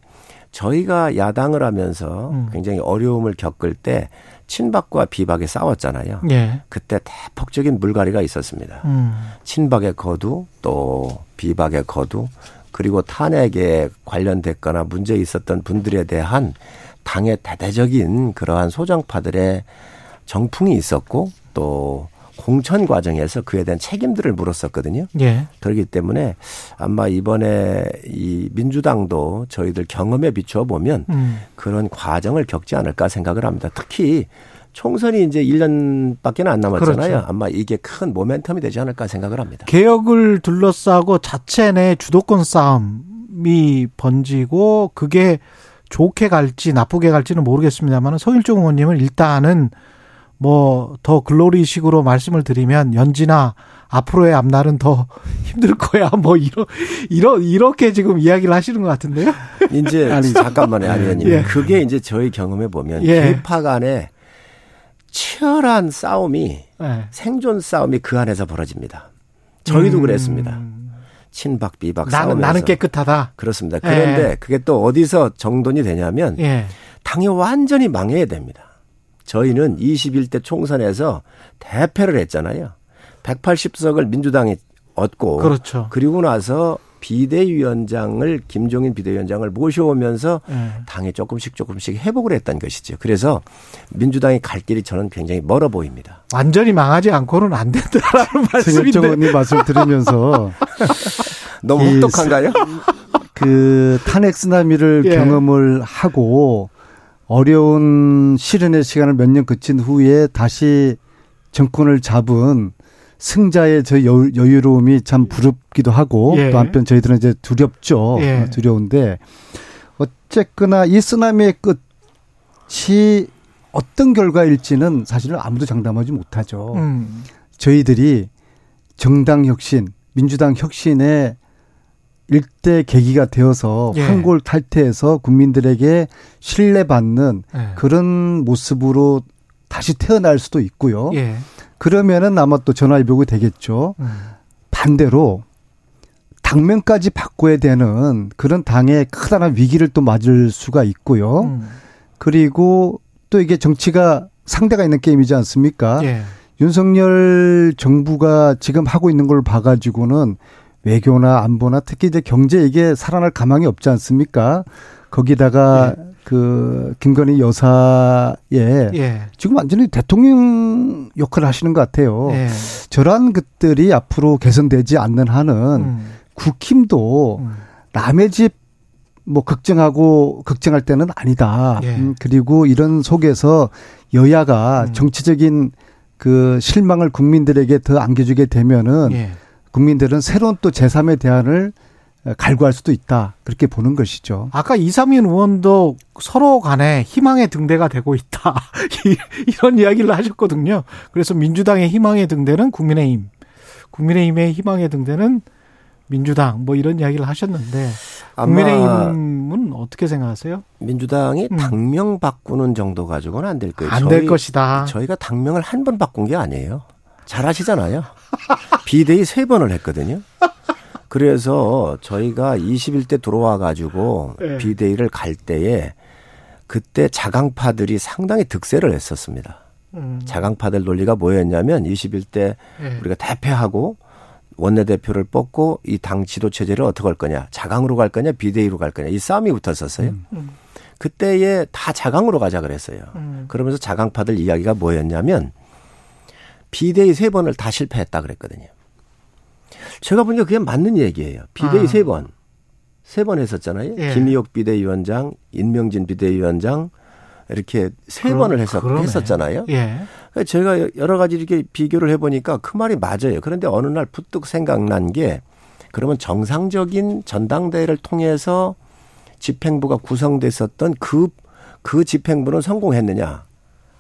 저희가 야당을 하면서 음. 굉장히 어려움을 겪을 때 친박과 비박에 싸웠잖아요. 예. 그때 대폭적인 물갈이가 있었습니다. 음. 친박의 거두 또 비박의 거두 그리고 탄핵에 관련됐거나 문제 있었던 분들에 대한 당의 대대적인 그러한 소정파들의 정풍이 있었고 또 공천 과정에서 그에 대한 책임들을 물었었거든요. 예. 그렇기 때문에 아마 이번에 이 민주당도 저희들 경험에 비추어 보면 음. 그런 과정을 겪지 않을까 생각을 합니다. 특히 총선이 이제 1년밖에 안 남았잖아요. 그렇죠. 아마 이게 큰 모멘텀이 되지 않을까 생각을 합니다. 개혁을 둘러싸고 자체 내 주도권 싸움이 번지고 그게 좋게 갈지 나쁘게 갈지는 모르겠습니다만 서일종 의원님은 일단은 뭐 더 글로리식으로 말씀을 드리면 연지나 앞으로의 앞날은 더 힘들 거야. 뭐 이러 이러 이렇게 지금 이야기를 하시는 것 같은데요. 이제 아니 잠깐만요, 아니 의원님. 예. 그게 이제 저희 경험해 보면 예. 개파 간에 치열한 싸움이 네. 생존 싸움이 그 안에서 벌어집니다. 저희도 음. 그랬습니다. 친박 비박 나는, 싸움에서 나는 깨끗하다. 그렇습니다. 그런데 예. 그게 또 어디서 정돈이 되냐면 예. 당이 완전히 망해야 됩니다. 저희는 21대 총선에서 대패를 했잖아요. 180석을 민주당이 얻고 그렇죠. 그리고 나서 비대위원장을 김종인 비대위원장을 모셔오면서 네. 당에 조금씩 조금씩 회복을 했던 것이죠. 그래서 민주당이 갈 길이 저는 굉장히 멀어 보입니다. 완전히 망하지 않고는 안 된다라는 말씀인데. 정의원 말씀 들으면서 너무 혹독한가요? 그 탄핵 쓰나미를 예. 경험을 하고 어려운 시련의 시간을 몇 년 거친 후에 다시 정권을 잡은 승자의 저 여유로움이 참 부럽기도 하고 예. 또 한편 저희들은 이제 두렵죠. 예. 두려운데 어쨌거나 이 쓰나미의 끝이 어떤 결과일지는 사실은 아무도 장담하지 못하죠. 음. 저희들이 정당 혁신, 민주당 혁신의 일대 계기가 되어서 예. 황골 탈퇴해서 국민들에게 신뢰받는 예. 그런 모습으로 다시 태어날 수도 있고요. 예. 그러면은 아마 또 전화위복이 되겠죠. 음. 반대로 당면까지 바꿔야 되는 그런 당의 크다란 위기를 또 맞을 수가 있고요. 음. 그리고 또 이게 정치가 상대가 있는 게임이지 않습니까? 예. 윤석열 정부가 지금 하고 있는 걸 봐가지고는 외교나 안보나 특히 이제 경제 이게 살아날 가망이 없지 않습니까? 거기다가 예. 그 김건희 여사의 예. 지금 완전히 대통령 역할을 하시는 것 같아요. 예. 저러한 것들이 앞으로 개선되지 않는 한은 음. 국힘도 음. 남의 집 뭐 걱정하고 걱정할 때는 아니다. 예. 음, 그리고 이런 속에서 여야가 음. 정치적인 그 실망을 국민들에게 더 안겨주게 되면은 예. 국민들은 새로운 또 제3의 대안을 갈구할 수도 있다. 그렇게 보는 것이죠. 아까 이삼인 의원도 서로 간에 희망의 등대가 되고 있다. 이런 이야기를 하셨거든요. 그래서 민주당의 희망의 등대는 국민의힘, 국민의힘의 희망의 등대는 민주당 뭐 이런 이야기를 하셨는데 국민의힘은 어떻게 생각하세요? 민주당이 음. 당명 바꾸는 정도 가지고는 안 될 거예요. 안 될 것이다. 저희가 당명을 한 번 바꾼 게 아니에요. 잘하시잖아요. 비대위 세 번을 했거든요. 그래서 저희가 21대 들어와 가지고 네. 비대위를 갈 때에 그때 자강파들이 상당히 득세를 했었습니다. 음. 자강파들 논리가 뭐였냐면 21대 네. 우리가 대패하고 원내대표를 뽑고 이 당 지도 체제를 어떻게 할 거냐. 자강으로 갈 거냐, 비대위로 갈 거냐. 이 싸움이 붙었었어요. 음. 음. 그때에 다 자강으로 가자 그랬어요. 음. 그러면서 자강파들 이야기가 뭐였냐면 비대위 세 번을 다 실패했다 그랬거든요. 제가 보니까 그게 맞는 얘기예요. 비대위 아. 세 번. 세 번 했었잖아요. 예. 김희옥 비대위원장, 인명진 비대위원장, 이렇게 세 그러, 번을 했었, 했었잖아요. 예. 제가 여러 가지 이렇게 비교를 해보니까 그 말이 맞아요. 그런데 어느 날 부뚝 생각난 게 그러면 정상적인 전당대회를 통해서 집행부가 구성됐었던 그, 그 집행부는 성공했느냐?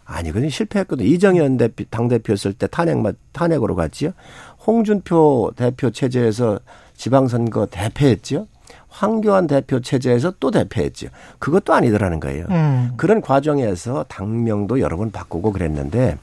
아니거든요. 실패했거든요. 이정현 대표, 당대표였을 때 탄핵, 탄핵으로 갔지요. 홍준표 대표 체제에서 지방선거 대패했죠. 황교안 대표 체제에서 또 대패했죠. 그것도 아니더라는 거예요. 음. 그런 과정에서 당명도 여러 번 바꾸고 그랬는데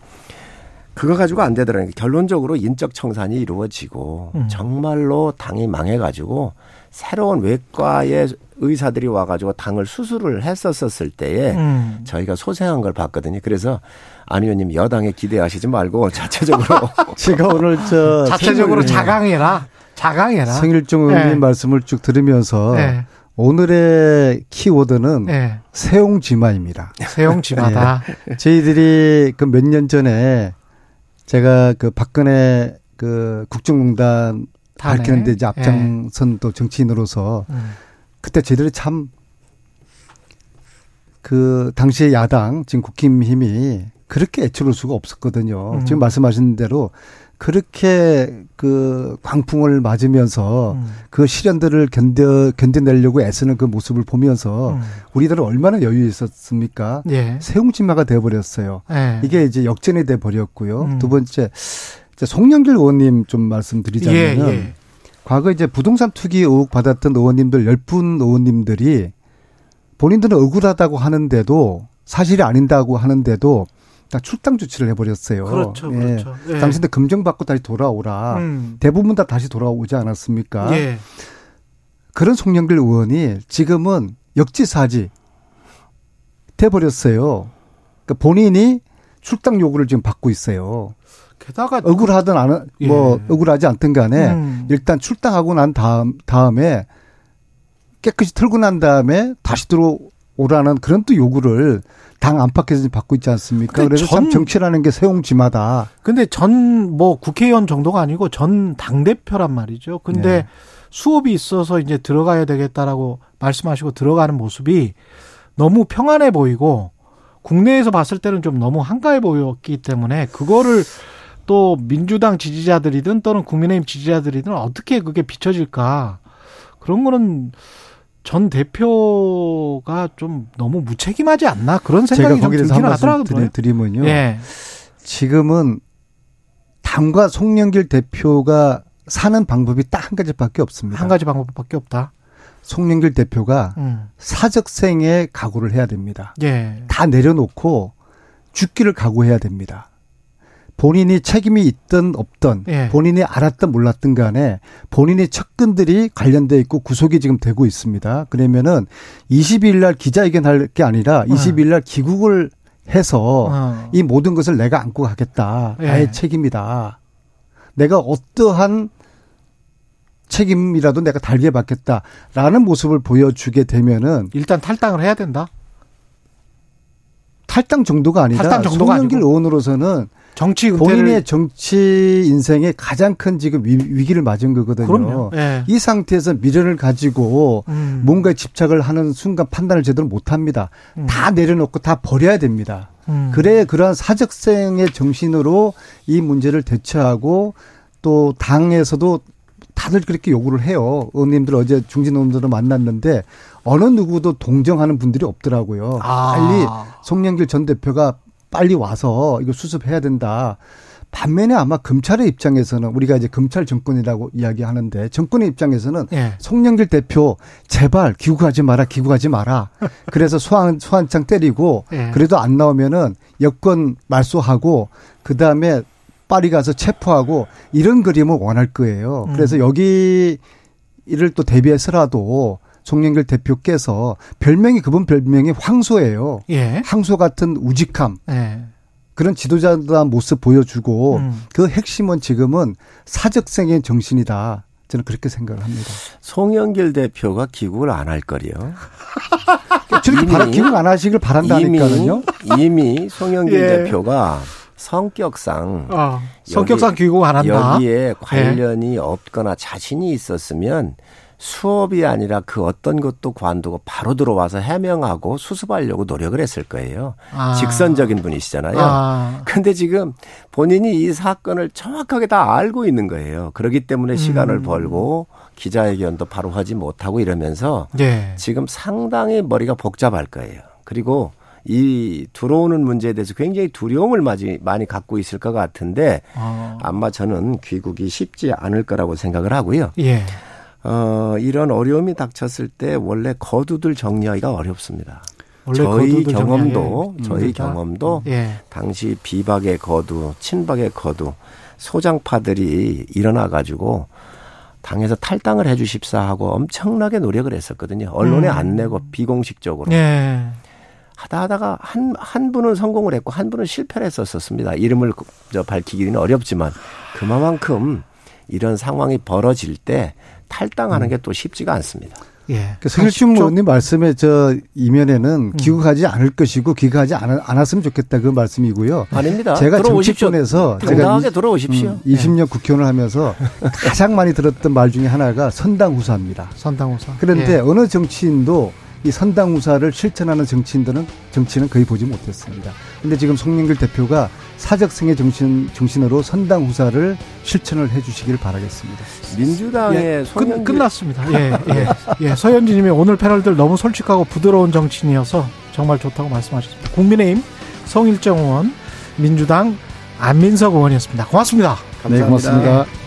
그거 가지고 안 되더라는 게 결론적으로 인적 청산이 이루어지고 음. 정말로 당이 망해가지고 새로운 외과의 의사들이 와가지고 당을 수술을 했었었을 때에 음. 저희가 소생한 걸 봤거든요. 그래서 안 의원님 여당에 기대하시지 말고 자체적으로 제가 오늘 저 자체적으로 자강해라. 자강해라. 성일종 의원님 네. 말씀을 쭉 들으면서 네. 오늘의 키워드는 네. 세용지마입니다. 세용지마다. 네. 저희들이 그 몇 년 전에 제가 그 박근혜 그 국정농단 밝히는데 이제 앞장선 또 정치인으로서 음. 그때 저희들이 참 그 당시의 야당 지금 국힘힘이 그렇게 애초로울 수가 없었거든요. 음. 지금 말씀하신 대로 그렇게 그 광풍을 맞으면서 음. 그 시련들을 견뎌 견뎌내려고 애쓰는 그 모습을 보면서 음. 우리들은 얼마나 여유 있었습니까? 예. 세웅지마가 되어버렸어요. 예. 이게 이제 역전이 돼 버렸고요. 음. 두 번째 송영길 의원님 좀 말씀드리자면은 예, 예. 과거 이제 부동산 투기 의혹 받았던 의원님들 열 분 의원님들이 본인들은 억울하다고 하는데도 사실이 아닌다고 하는데도 다 출당 조치를 해버렸어요. 그렇죠, 예. 그렇죠. 예. 당신들 검증받고 다시 돌아오라. 음. 대부분 다 다시 돌아오지 않았습니까? 예. 그런 송영길 의원이 지금은 역지사지 돼버렸어요. 그러니까 본인이 출당 요구를 지금 받고 있어요. 게다가 억울하든 안, 예. 뭐 억울하지 않든 간에 음. 일단 출당하고 난 다음 다음에 깨끗이 털고 난 다음에 다시 들어오라는 그런 또 요구를 당 안팎에서 받고 있지 않습니까? 그래서 전, 참 정치라는 게 세용지마다. 근데 전 뭐 국회의원 정도가 아니고 전 당 대표란 말이죠. 근데 네. 수업이 있어서 이제 들어가야 되겠다라고 말씀하시고 들어가는 모습이 너무 평안해 보이고 국내에서 봤을 때는 좀 너무 한가해 보였기 때문에 그거를 또 민주당 지지자들이든 또는 국민의힘 지지자들이든 어떻게 그게 비춰질까 그런 거는 전 대표가 좀 너무 무책임하지 않나 그런 생각이 좀 들긴 하더라고요. 드리면요. 예. 지금은 당과 송영길 대표가 사는 방법이 딱 한 가지밖에 없습니다. 한 가지 방법밖에 없다. 송영길 대표가 음. 사적생에 각오를 해야 됩니다. 예. 다 내려놓고 죽기를 각오해야 됩니다. 본인이 책임이 있든 없든 예. 본인이 알았든 몰랐든 간에 본인의 측근들이 관련돼 있고 구속이 지금 되고 있습니다. 그러면은 22일 날 기자회견 할 게 아니라 22일 날 귀국을 해서 어. 이 모든 것을 내가 안고 가겠다. 나의 예. 책임이다. 내가 어떠한 책임이라도 내가 달게 받겠다라는 모습을 보여주게 되면은 일단 탈당을 해야 된다. 탈당 정도가 아니라 탈당 정도가 송영길. 의원으로서는 정치 본인의 정치 인생의 가장 큰 지금 위 기를 맞은 거거든요. 그럼요. 예. 이 상태에서 미련을 가지고 음. 뭔가에 집착을 하는 순간 판단을 제대로 못 합니다. 음. 다 내려놓고 다 버려야 됩니다. 음. 그래 그러한 사적생의 정신으로 이 문제를 대처하고 또 당에서도 다들 그렇게 요구를 해요. 의원님들 어제 중진 의원들을 만났는데 어느 누구도 동정하는 분들이 없더라고요. 아. 빨리 송영길 전 대표가 빨리 와서 이거 수습해야 된다. 반면에 아마 검찰의 입장에서는 우리가 이제 검찰 정권이라고 이야기하는데 정권의 입장에서는 예. 송영길 대표 제발 귀국하지 마라 귀국하지 마라 그래서 소환 소환장 때리고 예. 그래도 안 나오면은 여권 말소하고 그 다음에 파리 가서 체포하고 이런 그림을 원할 거예요. 음. 그래서 여기 이를 또 대비해서라도 송영길 대표께서 별명이 그분 별명이 황소예요. 예. 황소 같은 우직함. 예. 그런 지도자다 모습 보여주고 음. 그 핵심은 지금은 사적생의 정신이다. 저는 그렇게 생각을 합니다. 송영길 대표가 기국을 안 할 거리요. 저렇게 바라, 기국 안 하시길 바란다니까요. 이미, 이미 송영길 예. 대표가 성격상 어, 성격상 여기, 귀국 안 한다. 여기에 관련이 네. 없거나 자신이 있었으면 수업이 아니라 그 어떤 것도 관두고 바로 들어와서 해명하고 수습하려고 노력을 했을 거예요. 아. 직선적인 분이시잖아요. 아. 근데 지금 본인이 이 사건을 정확하게 다 알고 있는 거예요. 그렇기 때문에 시간을 음. 벌고 기자회견도 바로 하지 못하고 이러면서 네. 지금 상당히 머리가 복잡할 거예요. 그리고 이 들어오는 문제에 대해서 굉장히 두려움을 많이, 많이 갖고 있을 것 같은데 아. 아마 저는 귀국이 쉽지 않을 거라고 생각을 하고요. 예. 어, 이런 어려움이 닥쳤을 때 원래 거두들 정리하기가 어렵습니다. 저희 경험도 음, 저희 경험도 예. 당시 비박의 거두, 친박의 거두, 소장파들이 일어나 가지고 당에서 탈당을 해 주십사 하고 엄청나게 노력을 했었거든요. 언론에 음. 안 내고 비공식적으로. 예. 하다 하다가 한, 한 분은 성공을 했고 한 분은 실패를 했었습니다. 이름을 저 밝히기는 어렵지만 그만큼 이런 상황이 벌어질 때 탈당하는 음. 게또 쉽지가 않습니다. 예. 그 성일중 의원님 말씀에 저 이면에는 음. 귀국하지 않을 것이고 귀국하지 않, 않았으면 좋겠다 그 말씀이고요. 아닙니다. 제가 정치권에서 제가 이, 들어오십시오. 음, 20년 예. 국회의원을 하면서 가장 많이 들었던 말 중에 하나가 선당후사입니다. 선당후사. 그런데 예. 어느 정치인도 이 선당후사를 실천하는 정치인들은 정치는 거의 보지 못했습니다. 근데 지금 송영길 대표가 사적성의 정신 정신으로 선당 후사를 실천을 해주시길 바라겠습니다. 민주당의 예, 끝, 끝났습니다. 예, 예, 예. 서현진님이 오늘 패널들 너무 솔직하고 부드러운 정치인이어서 정말 좋다고 말씀하셨습니다. 국민의힘 성일정 의원, 민주당 안민석 의원이었습니다. 고맙습니다. 감사합니다. 네, 고맙습니다.